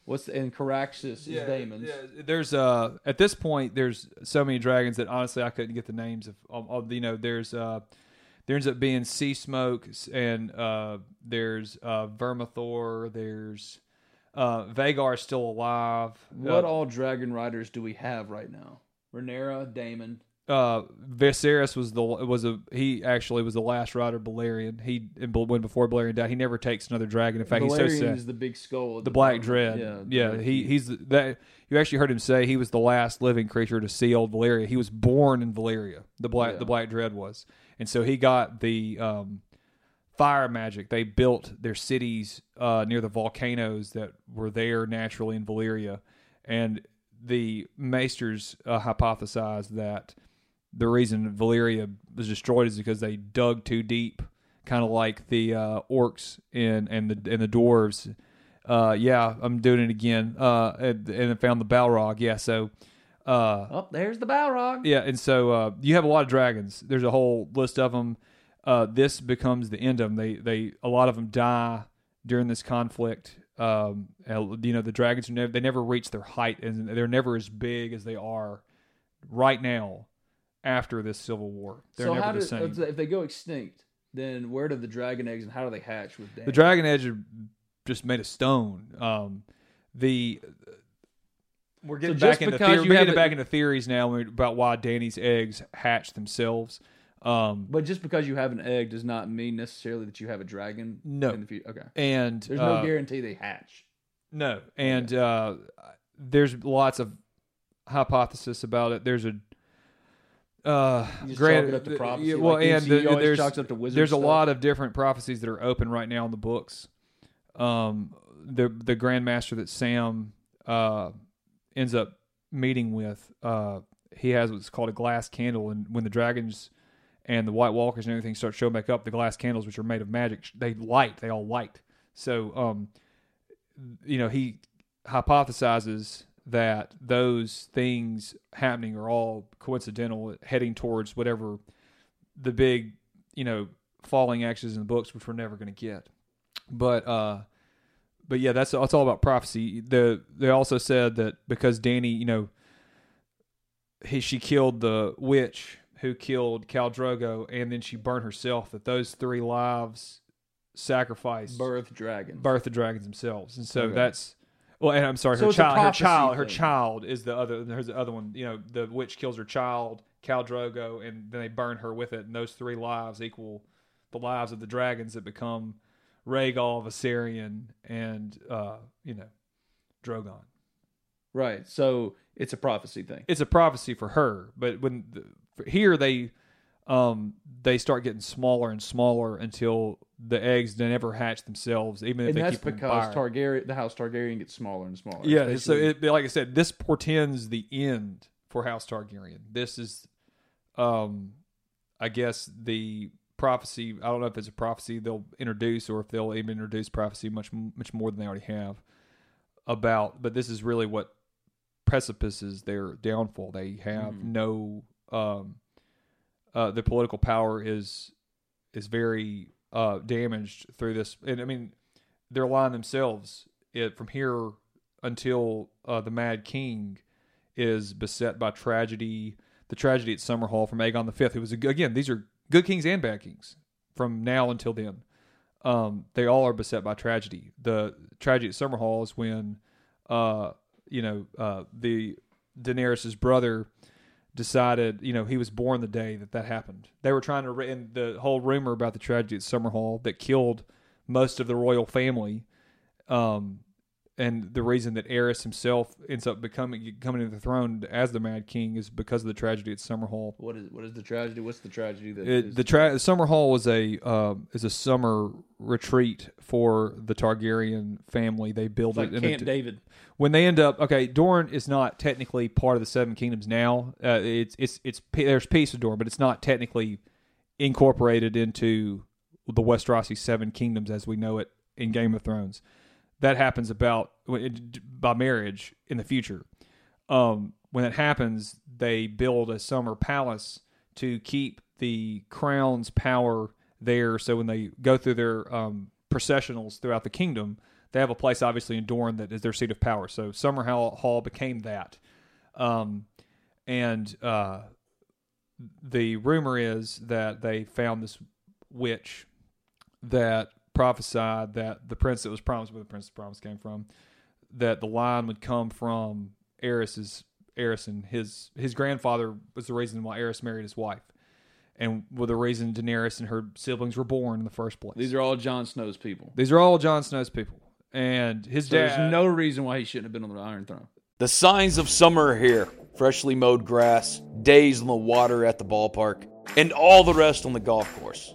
What's the, and Caraxes is Daemon's. Yeah, there's uh at this point there's so many dragons that honestly I couldn't get the names of, of, of you know there's uh there ends up being Seasmoke and uh there's uh Vermithor there's uh Vhagar still alive What uh, all dragon riders do we have right now? Rhaenyra, Daemon. uh Viserys was the was a he actually was the last rider Balerion he when before Balerion died he never takes another dragon in fact he's so sad is the big skull. at the Black. Dread. Yeah, Yeah, Dread. he he's the, that. You actually heard him say he was the last living creature to see old Valyria. He was born in Valyria. The black Yeah. the Black Dread was, and so he got the um, fire magic. They built their cities uh, near the volcanoes that were there naturally in Valyria, and the Maesters uh, hypothesized that the reason Valyria was destroyed is because they dug too deep, kind of like the uh, orcs and and the and the dwarves. Uh, yeah, I'm doing it again. Uh, and, and I found the Balrog. Yeah, so. Uh, Oh, there's the Balrog. yeah, and so uh, you have a lot of dragons. There's a whole list of them. Uh, this becomes the end of them. They they a lot of them die during this conflict. Um, you know the dragons never they never reach their height, and they're never as big as they are right now after this civil war. They're so never how the did same. if they go extinct? Then where do the dragon eggs and how do they hatch with Damon? The dragon eggs are just made of stone. Um, the we're getting just back into because theory, we're getting a- back into theories now about why Danny's eggs hatch themselves. Um, But just because you have an egg does not mean necessarily that you have a dragon. No. In the future. Okay. and There's no uh, guarantee they hatch. No, and uh, there's lots of hypothesis about it. There's a uh, grand- up to prophecy, yeah, well, like and the- there's chalks up to there's a stuff. lot of different prophecies that are open right now in the books. Um, the the Grandmaster that Sam uh ends up meeting with, uh, he has what's called a glass candle, and when the dragons and the White Walkers and everything start showing back up, the glass candles, which are made of magic, they light. They all light. So, um, you know, he hypothesizes that those things happening are all coincidental, heading towards whatever the big, you know, falling actions in the books, which we're never going to get. But, uh, but yeah, that's that's all about prophecy. The they also said that because Danny, you know, he she killed the witch who killed Khal Drogo, and then she burned herself. That those three lives sacrificed Birth dragon. birth the dragons themselves, and so Okay. that's well. And I'm sorry, So her child, her child, her child is the other. There's the other one. You know, the witch kills her child, Khal Drogo, and then they burn her with it. And those three lives equal the lives of the dragons that become Rhaegal, Viserion, and uh, you know, Drogon. Right. So it's a prophecy thing. It's a prophecy for her, but when the, here they um they start getting smaller and smaller until the eggs never hatch themselves, even if And they that's keep them because. Targaryen, the house Targaryen gets smaller and smaller. Yeah, so it, like I said, this portends the end for House Targaryen. This is, um, I guess the prophecy. I don't know if it's a prophecy they'll introduce or if they'll even introduce prophecy much much more than they already have about. But this is really what precipices their downfall. They have no. Um, uh, the political power is is very uh, damaged through this, and I mean they're lying themselves. It from here until uh, the Mad King is beset by tragedy. The tragedy at Summerhall from Aegon Fifth. It was again these are good kings and bad kings from now until then. Um, they all are beset by tragedy. The tragedy at Summerhall is when, uh, you know, uh, the Daenerys's brother decided, you know, he was born the day that that happened. They were trying to, and the whole rumor about the tragedy at Summerhall that killed most of the royal family, um, and the reason that Aerys himself ends up becoming coming to the throne as the Mad King is because of the tragedy at Summerhall. what is what is the tragedy? What's the tragedy that It, is- the tra- Summer Hall was a uh, is a summer retreat for the Targaryen family. They build like it in a- David? when they end up okay dorne is not technically part of the seven kingdoms now uh, it's it's it's there's peace of dorne but it's not technically incorporated into the westerosi seven kingdoms as we know it in game of thrones that happens about by marriage in the future um, when it happens they build a summer palace to keep the crown's power there so when they go through their um, processionals throughout the kingdom they have a place obviously in Dorne that is their seat of power. So Summer Hall, Hall became that. Um, and uh, the rumor is that they found this witch that prophesied that the prince that was promised, where the prince of promise came from, that the line would come from Aerys's Aerys and his his grandfather was the reason why Aerys married his wife, and was the reason Daenerys and her siblings were born in the first place. These are all Jon Snow's people. These are all Jon Snow's people, and his So dad. there's no reason why he shouldn't have been on the Iron Throne. The signs of summer are here freshly mowed grass, days on the water at the ballpark, and all the rest on the golf course.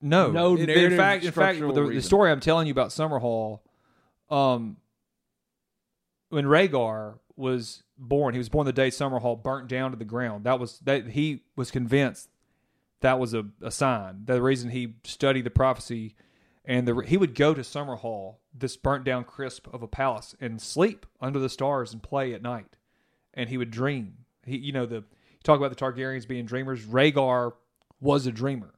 No, No in, in fact, in fact, the, the story I'm telling you about Summerhall, um, when Rhaegar was born, he was born the day Summerhall burnt down to the ground. That was that he was convinced that was a, a sign. The reason he studied the prophecy, and the he would go to Summerhall, this burnt down crisp of a palace, and sleep under the stars and play at night, and he would dream. He, you know, the you talk about the Targaryens being dreamers. Rhaegar was a dreamer.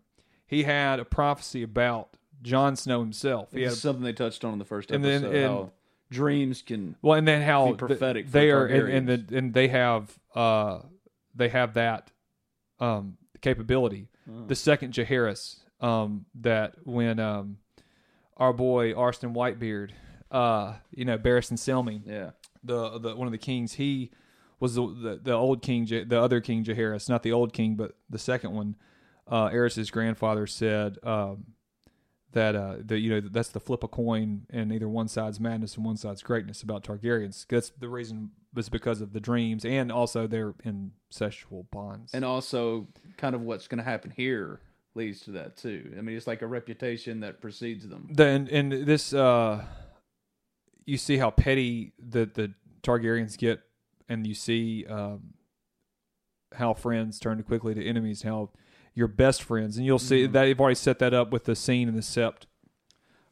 He had a prophecy about Jon Snow himself. He had something they touched on in the first And episode. then- and- how dreams can. Well, and then how be prophetic th- for they are, and, and, the, and they have, uh, they have that um, capability. Oh. The second Jaehaerys, um, that when um, our boy Arstan Whitebeard, uh, you know, Barristan Selmy, Yeah. the the one of the kings, he was the the, the old king, the other king Jaehaerys, not the old king, but the second one. Uh, Aerys's grandfather said um, that uh, the you know that's the flip a coin, and either one side's madness and one side's greatness about Targaryens. That's the reason was because of the dreams and also their incestual bonds. And also, kind of what's going to happen here leads to that too. I mean, it's like a reputation that precedes them. then and this uh you see how petty the the Targaryens get and you see um how friends turn quickly to enemies how your best friends and you'll see that they've already set that up with the scene in the sept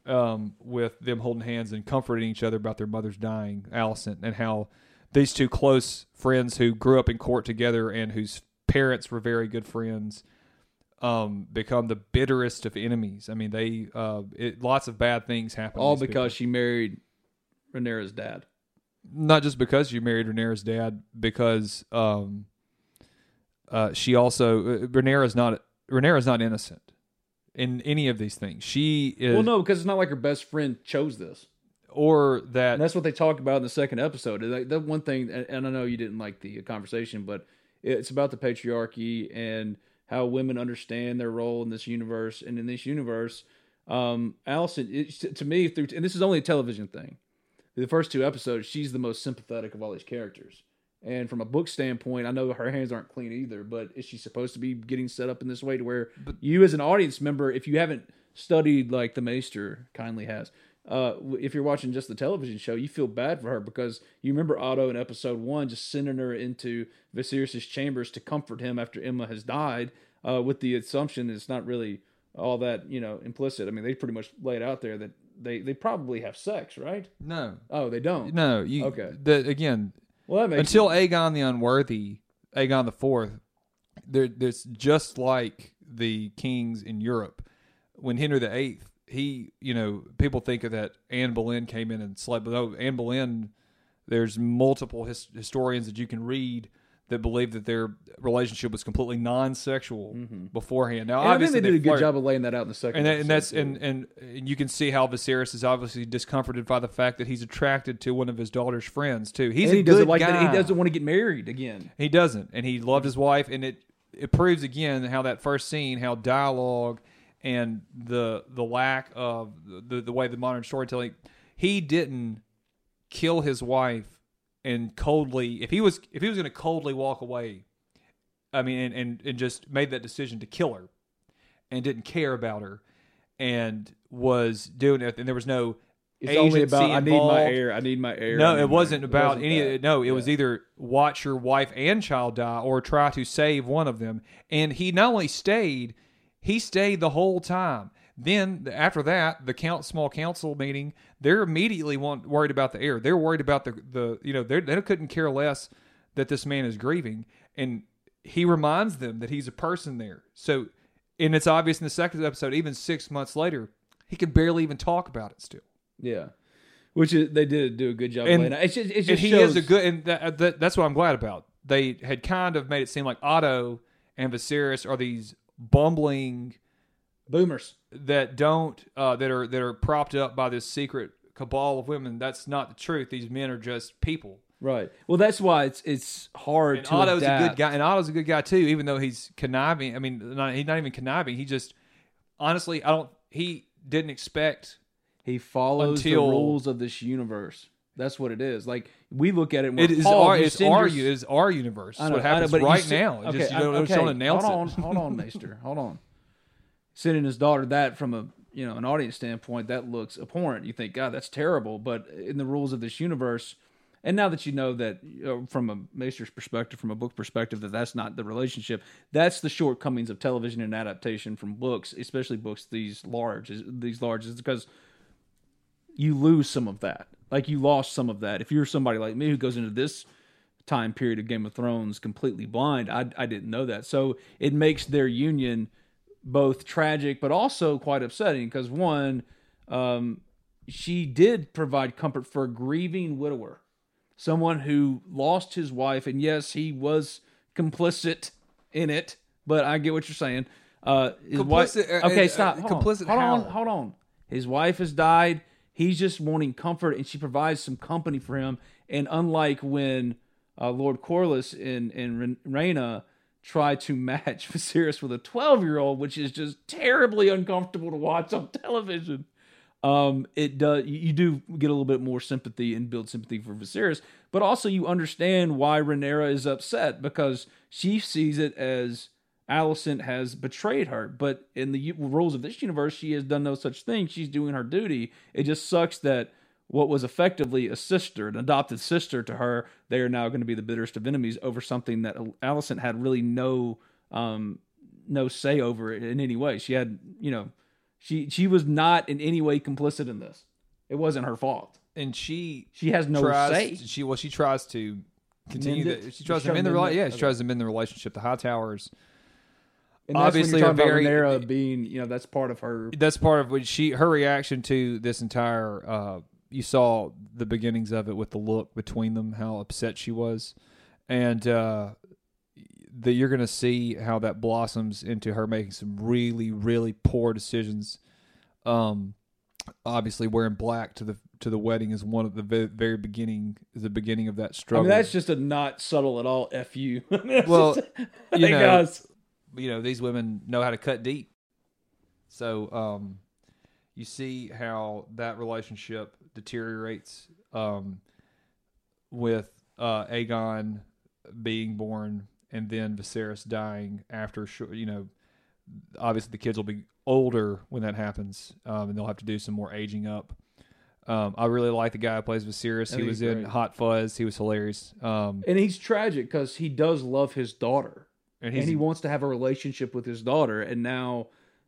um with them holding hands and comforting each other about their mother's dying Alicent and how these two close friends who grew up in court together and whose parents were very good friends um, become the bitterest of enemies. I mean, they uh, it, lots of bad things happen. All because people. she married Rhaenyra's dad. not just because you married Rhaenyra's dad, because um, uh, she also uh, Rhaenyra's not Rhaenyra's not innocent in any of these things. She is, Well, no, because it's not like her best friend chose this. or that And that's what they talk about in the second episode. Like, That one thing, and and I know you didn't like the conversation, but it's about the patriarchy and how women understand their role in this universe. And in this universe, um, Alicent, it, to me, through and this is only a television thing. The first two episodes, she's the most sympathetic of all these characters. And from a book standpoint, I know her hands aren't clean either, but is she supposed to be getting set up in this way to where but, you, as an audience member, if you haven't studied like the Maester kindly has, uh, if you're watching just the television show, you feel bad for her because you remember Otto in episode one just sending her into Viserys' chambers to comfort him after Aemma has died, uh, with the assumption it's not really all that you know implicit. I mean, they pretty much lay it out there that they they probably have sex, right? no, Oh, they don't. no, you Okay. The, again, Well, until Aegon the Unworthy, Aegon the Fourth, there, there's just like the kings in Europe. When Henry the Eighth, he, you know, people think of that Anne Boleyn came in and slept. But no, oh, Anne Boleyn, there's multiple his, historians that you can read that believe that their relationship was completely non-sexual mm-hmm. beforehand. Now, And I think obviously they did a good job of laying that out in the second. and that, and that's and, and and you can see how Viserys is obviously discomforted by the fact that he's attracted to one of his daughter's friends too. He's And a he doesn't good like guy. that. He doesn't want to get married again. He doesn't, and he loved his wife, and it it proves again how that first scene, how dialogue and the the lack of the the way the modern storytelling, he didn't kill his wife and coldly. If he was if he was going to coldly walk away, I mean, and, and and just made that decision to kill her, and didn't care about her, and was doing it, and there was no. It's only about I need my involved. air. I need my air. No, it wasn't about wasn't any. that. No, it was either watch your wife and child die or try to save one of them. And he not only stayed, he stayed the whole time. Then after that, the count small council meeting, they're immediately want, worried about the heir. They're worried about the the you know they're- couldn't care less that this man is grieving, and he reminds them that he's a person there. So, and it's obvious in the second episode, even six months later, he could barely even talk about it still. Yeah, which is, they did do a good job. And-. It's just, it and just he shows, is a good, and that, uh, that, that's what I'm glad about. They had kind of made it seem like Otto and Viserys are these bumbling boomers. that don't uh, that are that are propped up by this secret cabal of women. That's not the truth. These men are just people. Right. Well, that's why it's it's hard And to Otto's adapt. a good guy, and Otto's a good guy too. Even though he's conniving, I mean, not, he's not even conniving. He just honestly, I don't. He didn't expect. He follows Until- the rules of this universe. That's what it is. Like we look at it. And It is Paul, our it's our your- it is our universe. It's know, what know, happens you right see- now. It Okay, just you don't, okay, hold it. on, hold (laughs) on, Maester. Hold on. Sending his daughter that from a you know an audience standpoint that looks abhorrent. You think, God, that's terrible. But in the rules of this universe, and now that you know that you know, from a Maester's perspective, from a book perspective, that that's not the relationship. That's the shortcomings of television and adaptation from books, especially books these large. These large is because you lose some of that. Like you lost some of that. If you're somebody like me who goes into this time period of Game of Thrones completely blind, I I didn't know that. So it makes their union both tragic but also quite upsetting because one, um, she did provide comfort for a grieving widower, someone who lost his wife, and yes, he was complicit in it. But I get what you're saying. Uh, his Complicit, uh, okay, uh, stop. Hold complicit on. Hold on. Hold on. His wife has died. He's just wanting comfort, and she provides some company for him. And unlike when uh, Lord Corlys and and Ren- Rhaena try to match (laughs) Viserys with a 12 year old, which is just terribly uncomfortable to watch on (laughs) television. Um, it does. You do get a little bit more sympathy and build sympathy for Viserys, but also you understand why Rhaenyra is upset because she sees it as Alicent has betrayed her. But in the rules of this universe, she has done no such thing. She's doing her duty. It just sucks that what was effectively a sister, an adopted sister to her, they are now going to be the bitterest of enemies over something that Alicent had really no um, no say over it in any way. She had, you know, she she was not in any way complicit in this. It wasn't her fault. and she She has no tries say. she well she tries to continue the, she tries to mend the mend rela- it? yeah she Okay. tries to mend the relationship the Hightowers And that's obviously when very- about being, you know, that's part of her. that's part of what she her reaction to this entire uh you saw the beginnings of it with the look between them how upset she was and uh that you're going to see how that blossoms into her making some really really poor decisions um obviously wearing black to the to the wedding is one of the ve- very beginning is the beginning of that I struggle mean, that's just a not subtle at all. F you. (laughs) Well, (laughs) you know, guys, you know these women know how to cut deep so um you see how that relationship deteriorates um with uh Aegon being born and then Viserys dying after you know obviously the kids will be older when that happens um and they'll have to do some more aging up um, I really like the guy who plays Viserys. I He was he's in. Hot Fuzz. He was hilarious. Um, and he's tragic because he does love his daughter. and and he wants to have a relationship with his daughter and now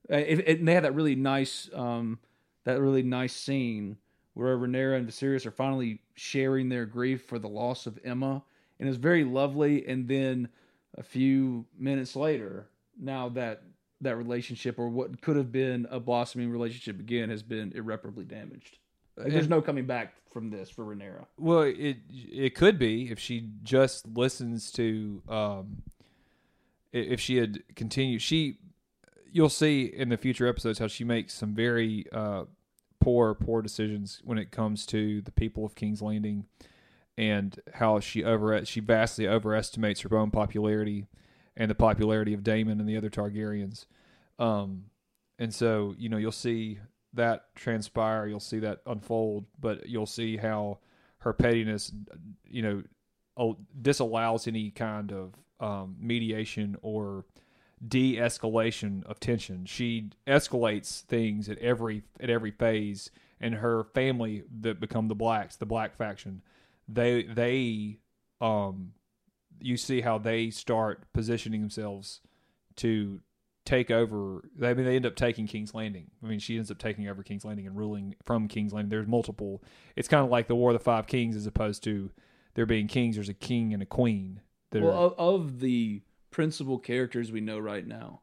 and they have that really nice um that really nice scene where Rhaenyra and Viserys are finally sharing their grief for the loss of Aemma and it's very lovely. And then a few minutes later now that that relationship or what could have been a blossoming relationship again has been irreparably damaged. Like, there's no coming back from this for Rhaenyra Well, it it could be if she just listens to um if she had continued she you'll see in the future episodes how she makes some very uh poor poor decisions when it comes to the people of King's Landing and how she over she vastly overestimates her own popularity and the popularity of Daemon and the other Targaryens. Um and so, you know, you'll see that transpire, you'll see that unfold, but you'll see how her pettiness, you know, disallows any kind of um, mediation or de-escalation of tension. She escalates things at every at every phase, and her family that become the blacks, the black faction, they they um, you see how they start positioning themselves to take over. I mean, they end up taking King's Landing. I mean, she ends up taking over King's Landing and ruling from King's Landing. There's multiple. It's kind of like the War of the Five Kings, as opposed to there being kings. There's a king and a queen. that Well, of, of the principal characters we know right now,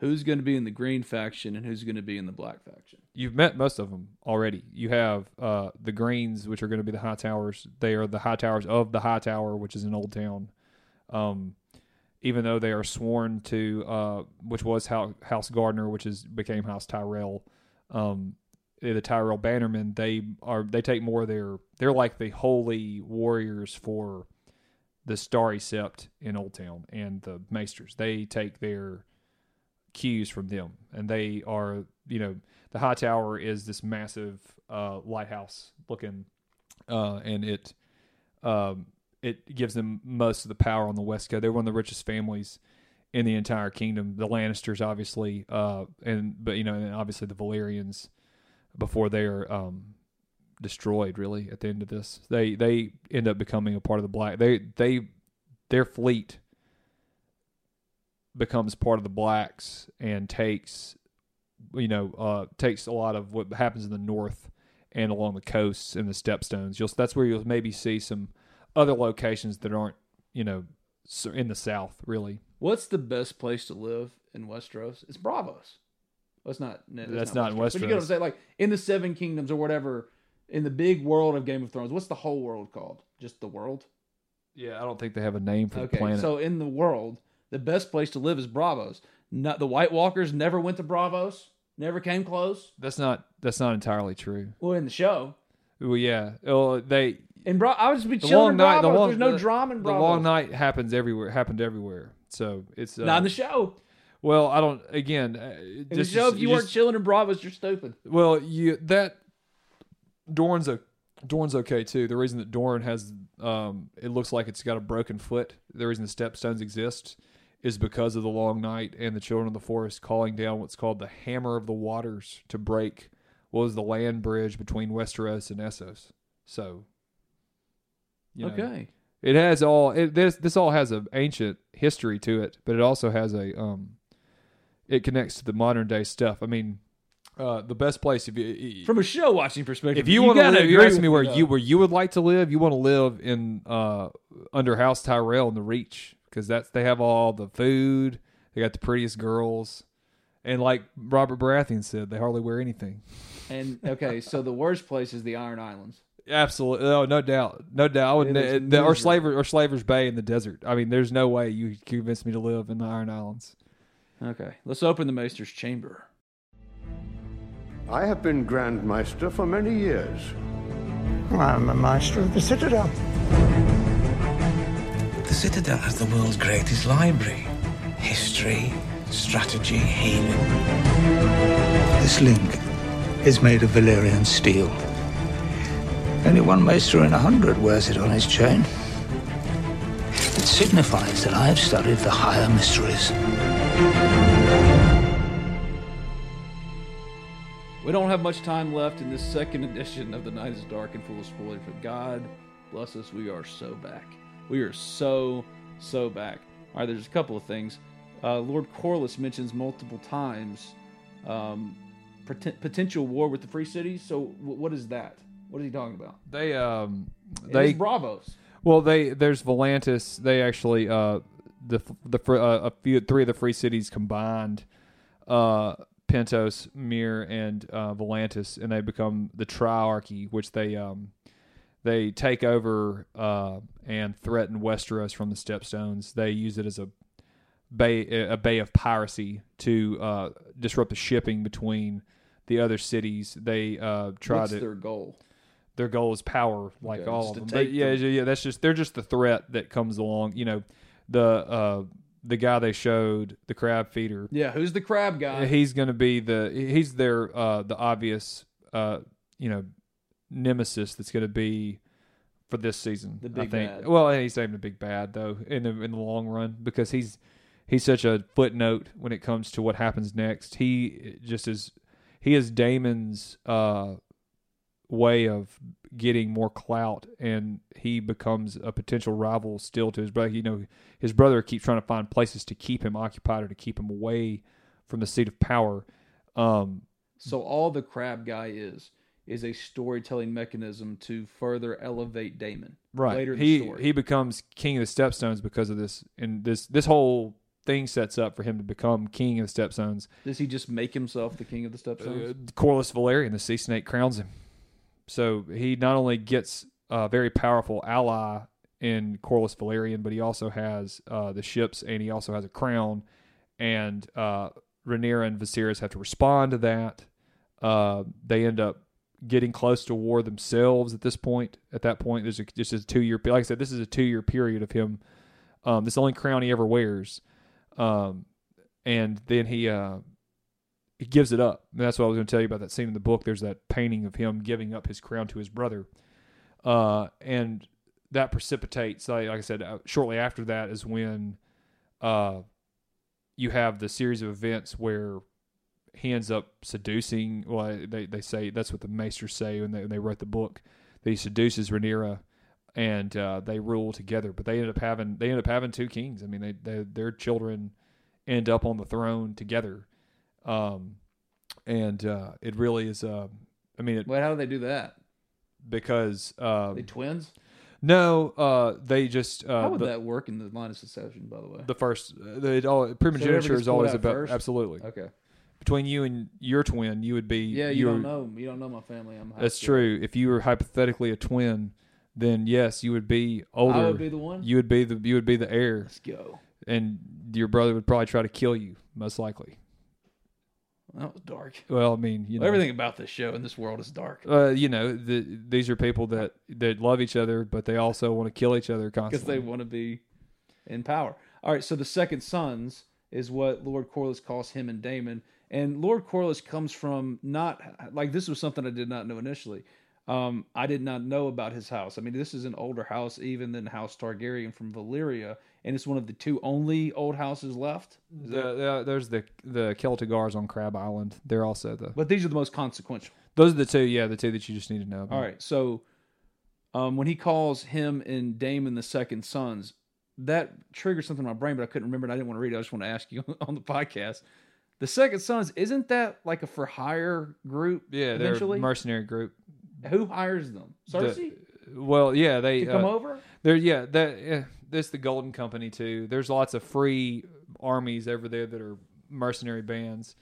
who's going to be in the green faction and who's going to be in the black faction? you've met most of them already. You have uh, the Greens, which are going to be the Hightowers. They are the Hightowers of the High Tower, which is an Oldtown. Um, even though they are sworn to, uh, which was House Gardener, which is became House Tyrell. Um, the Tyrell Bannermen, they are they take more their they're like the holy warriors for the Starry Sept in Oldtown and the Maesters. They take their cues from them, and they are you know the high tower is this massive uh, lighthouse looking, uh, and it um, it gives them most of the power on the west coast. They're one of the richest families in the entire kingdom. The Lannisters, obviously, uh, and but you know, and obviously the Velaryons before they are um, destroyed. Really, at the end of this, they they end up becoming a part of the Black. They they their fleet becomes part of the Blacks and takes you know uh, takes a lot of what happens in the north and along the coasts and the stepstones. You'll that's where you'll maybe see some other locations that aren't you know in the south really. What's the best place to live in Westeros? It's Braavos. It's not. no, That's not in But you get what I'm saying? Like in the Seven Kingdoms or whatever, in the big world of Game of Thrones, what's the whole world called? Just the world. Yeah, I don't think they have a name for the Okay, planet. so in the world, the best place to live is Braavos. Not the White Walkers never went to Braavos. Never came close. that's not that's not entirely true. Well, in the show, Well, yeah, well, they in Bra- I would just be the chilling long in night. Braavos. The long, There's no the- drama in The long night happens everywhere. Happened everywhere. So it's uh, Not in the show. well. I don't. Again, uh, In the just- show, if you weren't just- chilling in Braavos, you're stupid. Well, you that Dorne's a Dorne's okay too. The reason that Dorne has um, it looks like it's got a broken foot. The reason the stepstones exist is because of the long night and the children of the forest calling down what's called the hammer of the waters to break what was the land bridge between Westeros and Essos. So, you know, Okay. it has all it, this. This all has an ancient history to it, but it also has a um, it connects to the modern day stuff. I mean, uh, the best place if you From a show watching perspective, if you, you want to live, you're asking me where you where you would like to live. You want to live in uh under House Tyrell in the Reach because that's they have all the food. They got the prettiest girls, and like Robert Baratheon said, they hardly wear anything. And okay, so the worst place is the Iron Islands. Absolutely, oh, no doubt, no doubt. I would, It is the, or. Slaver or Slaver's Bay in the desert. I mean, there's no way you could convince me to live in the Iron Islands. Okay, let's open the Maester's chamber. I have been Grand Maester for many years. I'm a master of the Citadel. The Citadel has the world's greatest library. History, strategy, healing. This link is made of Valyrian steel. Only one maester in a hundred wears it on his chain. It signifies that I have studied the higher mysteries. We don't have much time left in this second edition of The Night is Dark and Full of Spoilers, but God bless us, we are so back. We are so, so back. All right, there's a couple of things. Uh, Lord Corlys mentions multiple times um, poten- potential war with the Free Cities. So, w- what is that? What is he talking about? They um they Braavos. Well, they there's Volantis. They actually uh the the uh, a few three of the free cities combined, uh Pentos, Myr, and uh, Volantis, and they become the Triarchy, which they um they take over uh and threaten Westeros from the Stepstones. They use it as a bay a bay of piracy to uh disrupt the shipping between the other cities. They uh try What's to their goal? their goal is power, like Okay, all of them. But yeah, them. yeah, yeah, that's just they're just the threat that comes along. You know, the uh, the guy they showed, the crab feeder. Yeah, who's the crab guy? He's going to be the he's their uh, the obvious uh, you know nemesis that's going to be for this season. The I big think. bad. Well, he's not even a big bad though in the in the long run because he's he's such a footnote when it comes to what happens next. He just is he is Daemon's uh, way of getting more clout, and he becomes a potential rival still to his brother. You know, his brother keeps trying to find places to keep him occupied or to keep him away from the seat of power. Um, So all the crab guy is is a storytelling mechanism to further elevate Daemon. right, Later in he the story. he becomes king of the Stepstones because of this, and this this whole thing sets up for him to become king of the Stepstones. Does he just make himself the king of the Stepstones? Uh, Corlys Velaryon, the Sea Snake, crowns him. So he not only gets a very powerful ally in Corlys Velaryon, but he also has uh, the ships and he also has a crown. And uh, Rhaenyra and Viserys have to respond to that. Uh, they end up getting close to war themselves at this point. At that point, there's a, this is a two year. Like I said, this is a two year period of him. Um, this is the only crown he ever wears. Um, and then he uh, he gives it up. And that's what I was going to tell you about that scene in the book. There's that painting of him giving up his crown to his brother, uh, and that precipitates. Like, like I said, uh, shortly after that is when uh, you have the series of events where he ends up seducing. Well, they they say that's what the maesters say when they when they wrote the book. That he seduces Rhaenyra, and uh, they rule together. But they end up having they end up having two kings. I mean, they, they their children end up on the throne together, um, and uh, it really is. Uh, I mean, it, Wait, how do they do that? because uh, They twins? no, uh, they just uh, How would the, that work in the line of succession? By the way, the first uh, it all primogeniture is always about first? absolutely okay. between you and your twin. You would be Yeah, you don't know. You don't know my family. I'm. That's school. true. If you were hypothetically a twin, then yes, you would be older. I would be the one? You would be the you would be the heir, Let's go. and your brother would probably try to kill you, most likely. That was dark. Well, I mean, you know, Everything about this show and this world is dark Uh, you know, the, these are people that that love each other, but they also want to kill each other constantly. because constantly. they want to be in power. All right, so the second sons is what Lord Corlys calls him and Daemon, and Lord Corlys comes from not like this was something I did not know initially. Um, I did not know about his house. I mean, this is an older house even than House Targaryen from Valyria, and it's one of the two only old houses left. The- the- there's the the Celtigars on Crab Island. They're also the. but these are the most consequential. Those are the two. Yeah, the two that you just need to know. About. All right. So um, when he calls him and Daemon the second sons, that triggered something in my brain, but I couldn't remember. And I didn't want to read it. I just want to ask you (laughs) on the podcast. The second sons isn't that like a for hire group? Yeah, they're a mercenary group. Who hires them? Cersei The- well, yeah, they come uh, over. There, yeah, that yeah, this the Golden Company too. There's lots of free armies over there that are mercenary bands.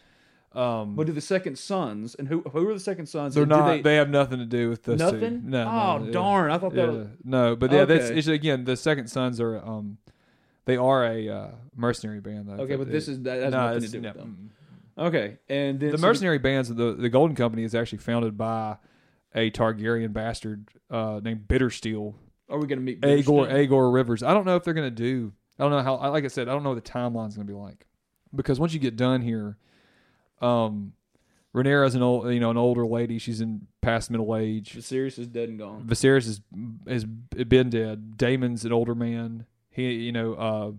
Um, But do the second sons and who who are the second sons? they're and do not. They, They, have nothing to do with this. Nothing? No. Oh, no, yeah. darn, I thought that Yeah. was- no, but yeah, that's Okay. it's, again the second sons are um, they are a uh, mercenary band though. okay, but this is that has No, nothing to it's- do no, with them. Okay, and then the so mercenary bands of the the Golden Company is actually founded by a Targaryen bastard uh, named Bittersteel. Are we going to meet Aegor? Aegor Rivers? I don't know if they're going to do. I don't know how. Like I said, I don't know what the timeline's going to be like because once you get done here, um, Rhaenyra's an old, you know, an older lady. She's in past middle age. Viserys is dead and gone. Viserys is has been dead. Daemon's an older man. He, you know, uh,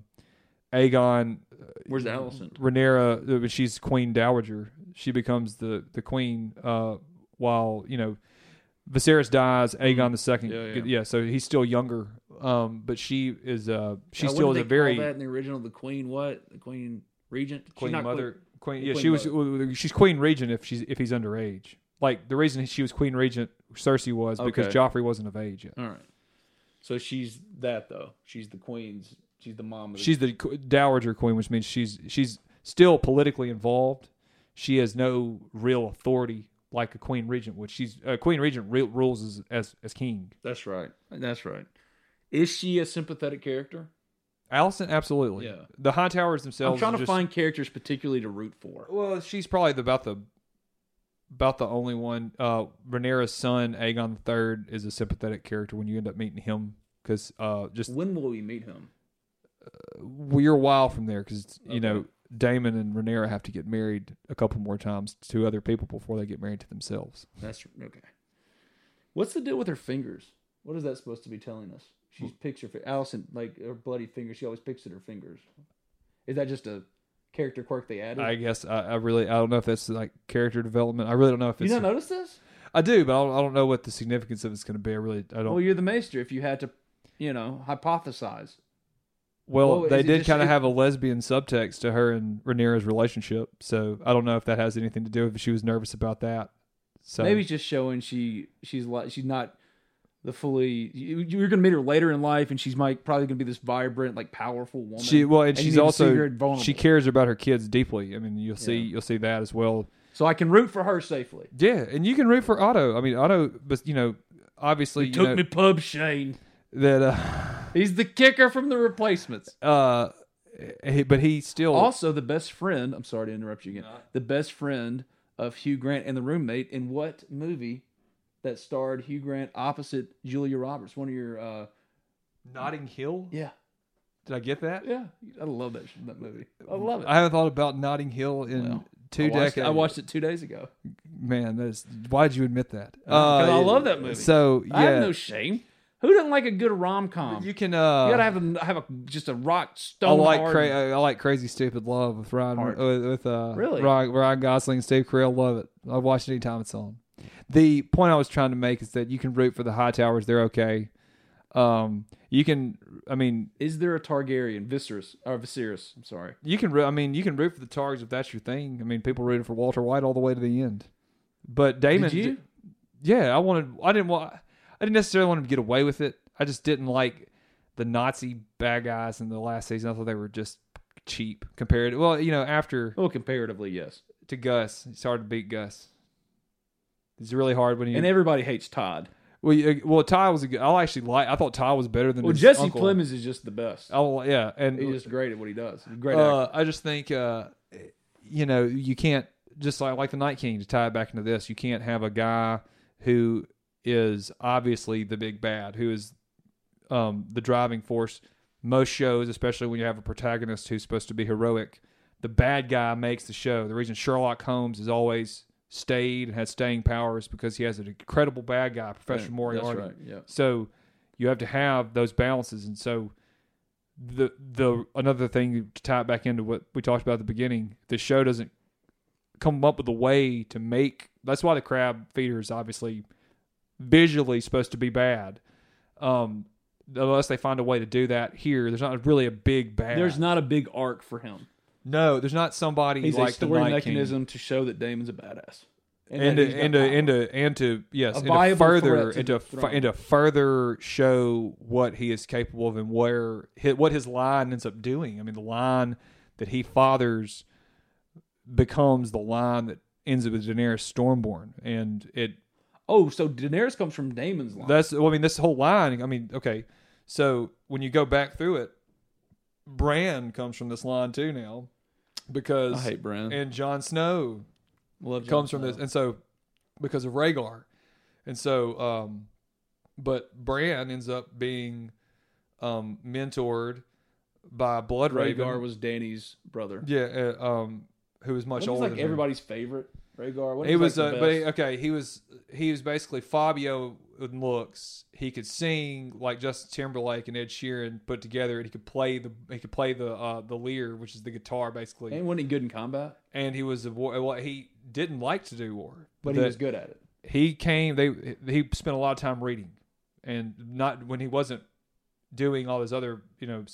Aegon. Where's Alicent? Rhaenyra, uh, she's Queen Dowager. She becomes the the queen. Uh, while you know, Viserys dies. Aegon the second. Mm-hmm. Yeah, yeah. So he's still younger. Um, but she is. Uh, she what still did is a they very call that in the original. The queen, what? The queen regent, She's queen not mother. Queen, the yeah, queen she was. mother. She's queen regent if she's if he's underage. Like the reason she was queen regent, Cersei was because Okay. Joffrey wasn't of age yet. All right. So she's that though. She's the queen's. She's the mom. Of the, She's the qu- dowager queen, which means she's she's still politically involved. She has no real authority like a queen regent would. She's a queen regent re- rules as, as as king. That's right. That's right. Is she a sympathetic character? Allison, absolutely. Yeah. The Hightowers themselves. I'm trying to just- find characters particularly to root for. Well, she's probably the, about the about the only one. Uh, Rhaenyra's son, Aegon III, is a sympathetic character when you end up meeting him because uh, just When will we meet him? we're a while from there because you Okay. know Daemon and Rhaenyra have to get married a couple more times to other people before they get married to themselves. That's okay. What's the deal with her fingers? What is that supposed to be telling us? She hmm. picks her Alicent like her bloody fingers. She always picks at her fingers. Is that just a character quirk they added? I guess I, I really I don't know if that's like character development. I really don't know if you it's. not notice this? I do, but I don't, I don't know what the significance of it's going to be. I really I don't. Well, you're the maester. If you had to, you know, hypothesize. Well, Well, they did kind of have a lesbian subtext to her and Rhaenyra's relationship, so I don't know if that has anything to do with if she was nervous about that. So Maybe it's just showing she she's like she's not the fully. You, you're going to meet her later in life, and she's might probably going to be this vibrant, like powerful woman. she well, and, you she's need to see her also she cares about her kids deeply. I mean, you'll see Yeah. you'll see that as well. so I can root for her safely. Yeah, and you can root for Otto. I mean, Otto, but you know, obviously, you Took know, me pub Shane. that uh, He's the kicker from the replacements. uh, he- but he still Also, the best friend. I'm sorry to interrupt you again. The best friend of Hugh Grant and the roommate in what movie that starred Hugh Grant opposite Julia Roberts? One of your. uh Notting Hill. Yeah, Did I get that? yeah. I love that that movie. I love it. I haven't thought about Notting Hill in Well, two I watched, decades. I watched it two days ago. Man, that's why did you admit that? Because I Uh, love that movie. So yeah, I have no shame. Who doesn't like a good rom com? You can. Uh, you gotta have a have a just a rock stone. I like cra- I like Crazy Stupid Love with Ryan Hard. with, with uh Really? Ryan, Ryan Gosling and Steve Carell. Love it. I watch it anytime it's on. The point I was trying to make is that you can root for the Hightowers. They're okay. Um, you can. I mean, Is there a Targaryen, Viserys or Viserys? I'm sorry. you can. I mean, you can root for the Targs if that's your thing. I mean, people rooted for Walter White all the way to the end. But Daemon, Did you? yeah, I wanted. I didn't want. I didn't necessarily want him to get away with it. I just didn't like the Nazi bad guys in the last season. I thought they were just cheap compared. Well, you know, after Well, comparatively, yes. to Gus, it's hard to beat Gus. It's really hard when you. And everybody hates Todd. well, you, well, Ty was a good. I actually like. I thought Ty was better than. Well, Jesse uncle. Plemons is just the best. Oh yeah, and He's just great at what he does. Great uh. I just think, uh, you know, you can't just like like the Night King to tie it back into this. You can't have a guy who is obviously the big bad, who is um, the driving force. Most shows, especially when you have a protagonist who's supposed to be heroic, the bad guy makes the show. The reason Sherlock Holmes has always stayed and had staying power is because he has an incredible bad guy, Professor Right, Moriarty. that's right, yeah. So you have to have those balances, and so the the another thing to tie it back into what we talked about at the beginning, the show doesn't come up with a way to make. That's why the crab feeder is obviously visually supposed to be bad. Um, unless they find a way to do that here, there's not really a big bad. There's not a big arc for him. no, there's not somebody He's like a story the Night mechanism to show that Daemon's a badass. King. that and to, and to, and to and to yes, A and to further threat to and to the and to further show what he is capable of and where hi- what his line ends up doing. I mean, the line that he fathers becomes the line that ends up with Daenerys Stormborn, and it Oh, so Daenerys comes from Daemon's line. that's well, I mean this whole line. I mean, okay, so when you go back through it, Bran comes from this line too now, because I hate Bran. and Jon Snow Love Jon comes from Snow. this, and so because of Rhaegar, and so um, but Bran ends up being um mentored by Blood Raven. Rhaegar was Danny's brother. yeah, uh, um, who was much Wasn't he, older. like than him. everybody's favorite. Rhaegar. Wasn't He was, like uh, but he, okay, he was he was basically Fabio in looks. He could sing like Justin Timberlake and Ed Sheeran put together, and he could play the he could play the uh, the lyre, which is the guitar basically. and wasn't he good in combat? And he was a war. Well, he didn't like to do war, But he was good at it. He came. They he spent a lot of time reading, and not when he wasn't doing all his other you know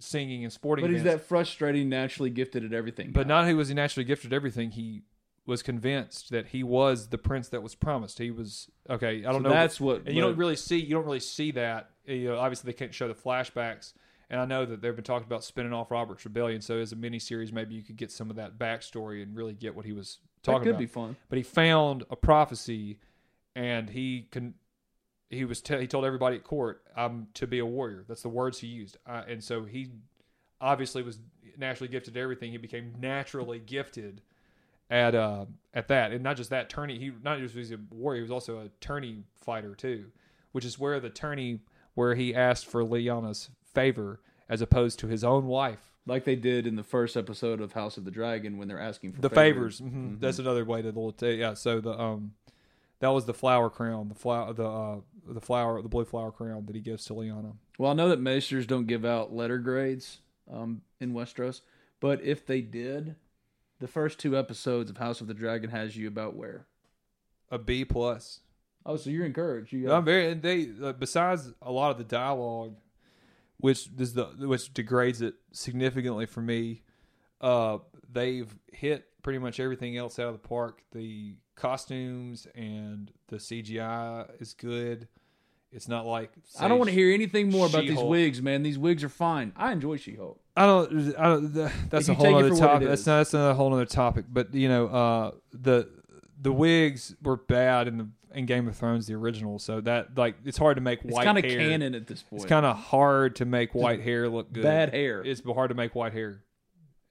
singing and sporting. But he's events. that frustrating, naturally gifted at everything. But guy. not only was he naturally gifted at everything, he was convinced that he was the prince that was promised. He was okay. I don't So know. that's what and you don't really see. You don't really see that. You know, obviously they can't show the flashbacks. And I know that they've been talking about spinning off Robert's Rebellion. So as a miniseries, maybe you could get some of that backstory and really get what he was That talking could about. Could be fun. But he found a prophecy, and he can. He was. Te- he told everybody at court, "I'm to be a warrior." That's the words he used. Uh, and so he obviously was naturally gifted everything. He became naturally gifted at uh at that, and not just that tourney. He not just was a warrior; he was also a tourney fighter too, which is where the tourney where he asked for Lyanna's favor as opposed to his own wife. like they did in the first episode of House of the Dragon when they're asking for The favors. mhm. That's another way to little t- yeah. So the um, that was the flower crown, the flower, the uh, the flower, the blue flower crown that he gives to Lyanna. Well, I know that maesters don't give out letter grades um, in Westeros, but if they did, the first two episodes of House of the Dragon has you about where? A B plus. Oh, so you're encouraged. You I'm very. and They uh, besides a lot of the dialogue, which is the which degrades it significantly for me. Uh, they've hit pretty much everything else out of the park. The costumes and the CGI is good. It's not like I don't want to hear anything more about these She-Hulk. wigs, man. These wigs are fine. I enjoy She-Hulk. I don't. I don't. th- That's If a whole other for what it topic. That's not. That's another whole other topic. But you know, uh, the the wigs were bad in the in Game of Thrones, the original. So that like it's hard to make It's white. kind of hair. canon at this point. It's kind of hard to make white hair look good. bad hair. It's hard to make white hair,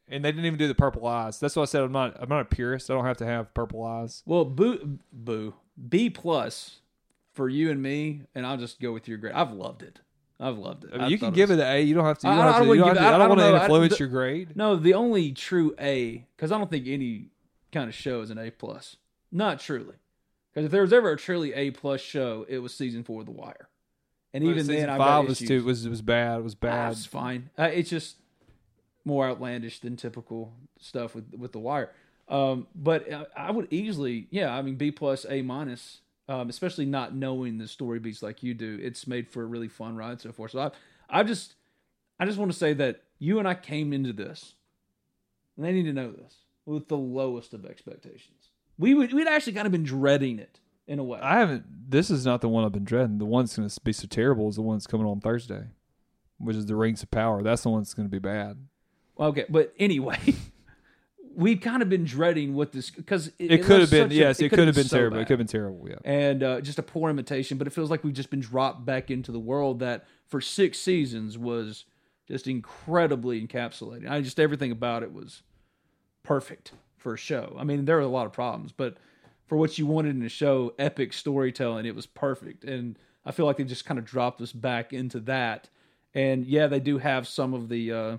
and they didn't even do the purple eyes. That's why I said I'm not. I'm not a purist. I don't have to have purple eyes. Well, boo, boo, B plus for you and me, and I'll just go with your grade. I've loved it. I've loved it. I mean, I you can give was- it an A. You don't have to. You I- don't I have to. Wouldn't don't give have it- to- I don't want to. I- influence the- your grade. No, the only true A, because I don't think any kind of show is an A plus. Not truly, because if there was ever a truly A plus show, it was season four of The Wire. And But even then, I've five got was issues. too was was bad. It was Ah, bad. it's fine. Uh, it's just more outlandish than typical stuff with with the wire. Um, but I, I would easily, yeah, I mean, B plus, A minus. Um, especially not knowing the story beats like you do, it's made for a really fun ride so forth. So I, I just, I just want to say that you and I came into this, and they need to know this with the lowest of expectations. We would, we'd actually kind of been dreading it in a way. I haven't. This is not the one I've been dreading. The one that's going to be so terrible is the one that's coming on Thursday, which is the Rings of Power. That's the one that's going to be bad. Okay, but anyway, (laughs) we've kind of been dreading what this because It, could have been. such a- yes, it, could've could have been so terrible. It could have been terrible. Yeah. and uh, just a poor imitation. But it feels like we've just been dropped back into the world that for six seasons was just incredibly encapsulating. I just everything about it was perfect for a show. I mean, there were a lot of problems, but for what you wanted in a show, epic storytelling, it was perfect. And I feel like they just kind of dropped us back into that. And yeah, they do have some of the uh,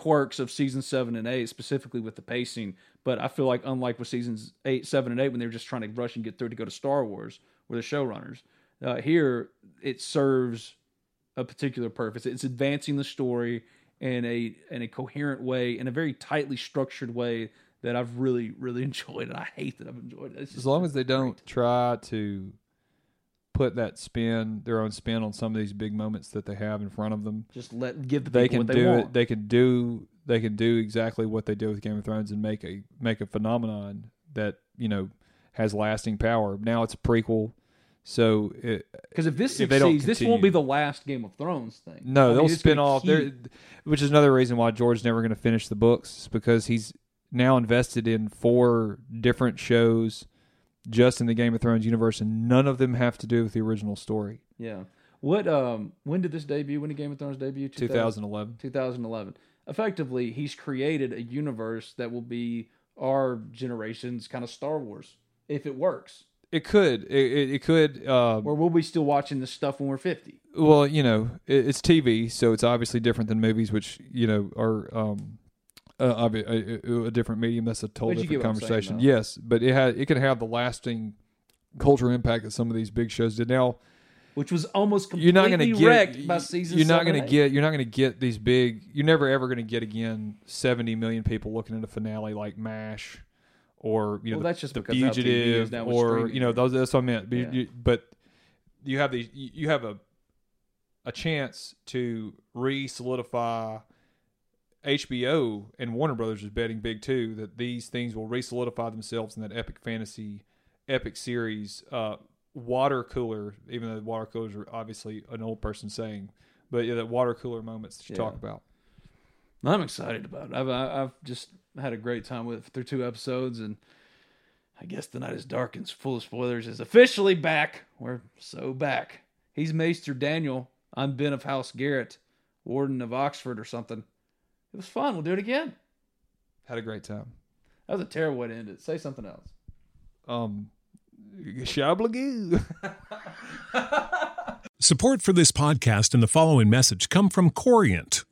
quirks of season seven and eight, specifically with the pacing. But I feel like unlike with seasons eight, seven, and eight, when they were just trying to rush and get through to go to Star Wars, were the showrunners. Uh, here, it serves a particular purpose. It's advancing the story in a in a coherent way, in a very tightly structured way that I've really really (laughs) enjoyed, and I hate that I've enjoyed it. As long as they don't try to put that spin, their own spin on some of these big moments that they have in front of them, just let give the they people can what they do want. it. They can do. They can do exactly what they did with Game of Thrones and make a make a phenomenon that you know has lasting power. Now it's a prequel, so Because if this if they succeeds, this won't be the last Game of Thrones thing. No, I mean, they'll spin off. which is another reason why George's never going to finish the books because he's now invested in four different shows just in the Game of Thrones universe, and none of them have to do with the original story. Yeah. What? Um. When did this debut? When did Game of Thrones debut? 2011. 2011. Effectively, he's created a universe that will be our generation's kind of Star Wars, if it works. It could. It, it, it could. Uh, Or we'll be still watching this stuff when we're 50. well, you know, it, it's TV, so it's obviously different than movies, which you know are um, uh, a, a, uh, uh, uh, a different medium. That's a total But you get different I'm saying, conversation. yes, but it had it can have the lasting cultural impact that some of these big shows did. Now, Which was almost you're not going to get wrecked by season You're not going to get. You're not going to get these big. You're never ever going to get again 70 million people looking at a finale like Mash, or you know Well, the, that's just the Fugitive, or streaming. you know those. That's what I meant. But, Yeah. you, but you have these. You you have a a chance to re-solidify. HBO and Warner Brothers is betting big too that these things will re-solidify themselves in that epic fantasy, epic series. Uh, water cooler, even though water coolers are obviously an old person saying, but yeah, that water cooler moments that you Yeah. talk about. I'm excited about it. I've I- I've just had a great time with it through two episodes, and I guess the night is dark and full of spoilers is officially back. We're so back. He's Maester Daniel. I'm Ben of House Garrett, Warden of Oxford or something. It was fun. We'll do it again. Had a great time. That was a terrible way to end it. Say something else. Um, shablagoo. Support for this podcast and the following message come from Corient.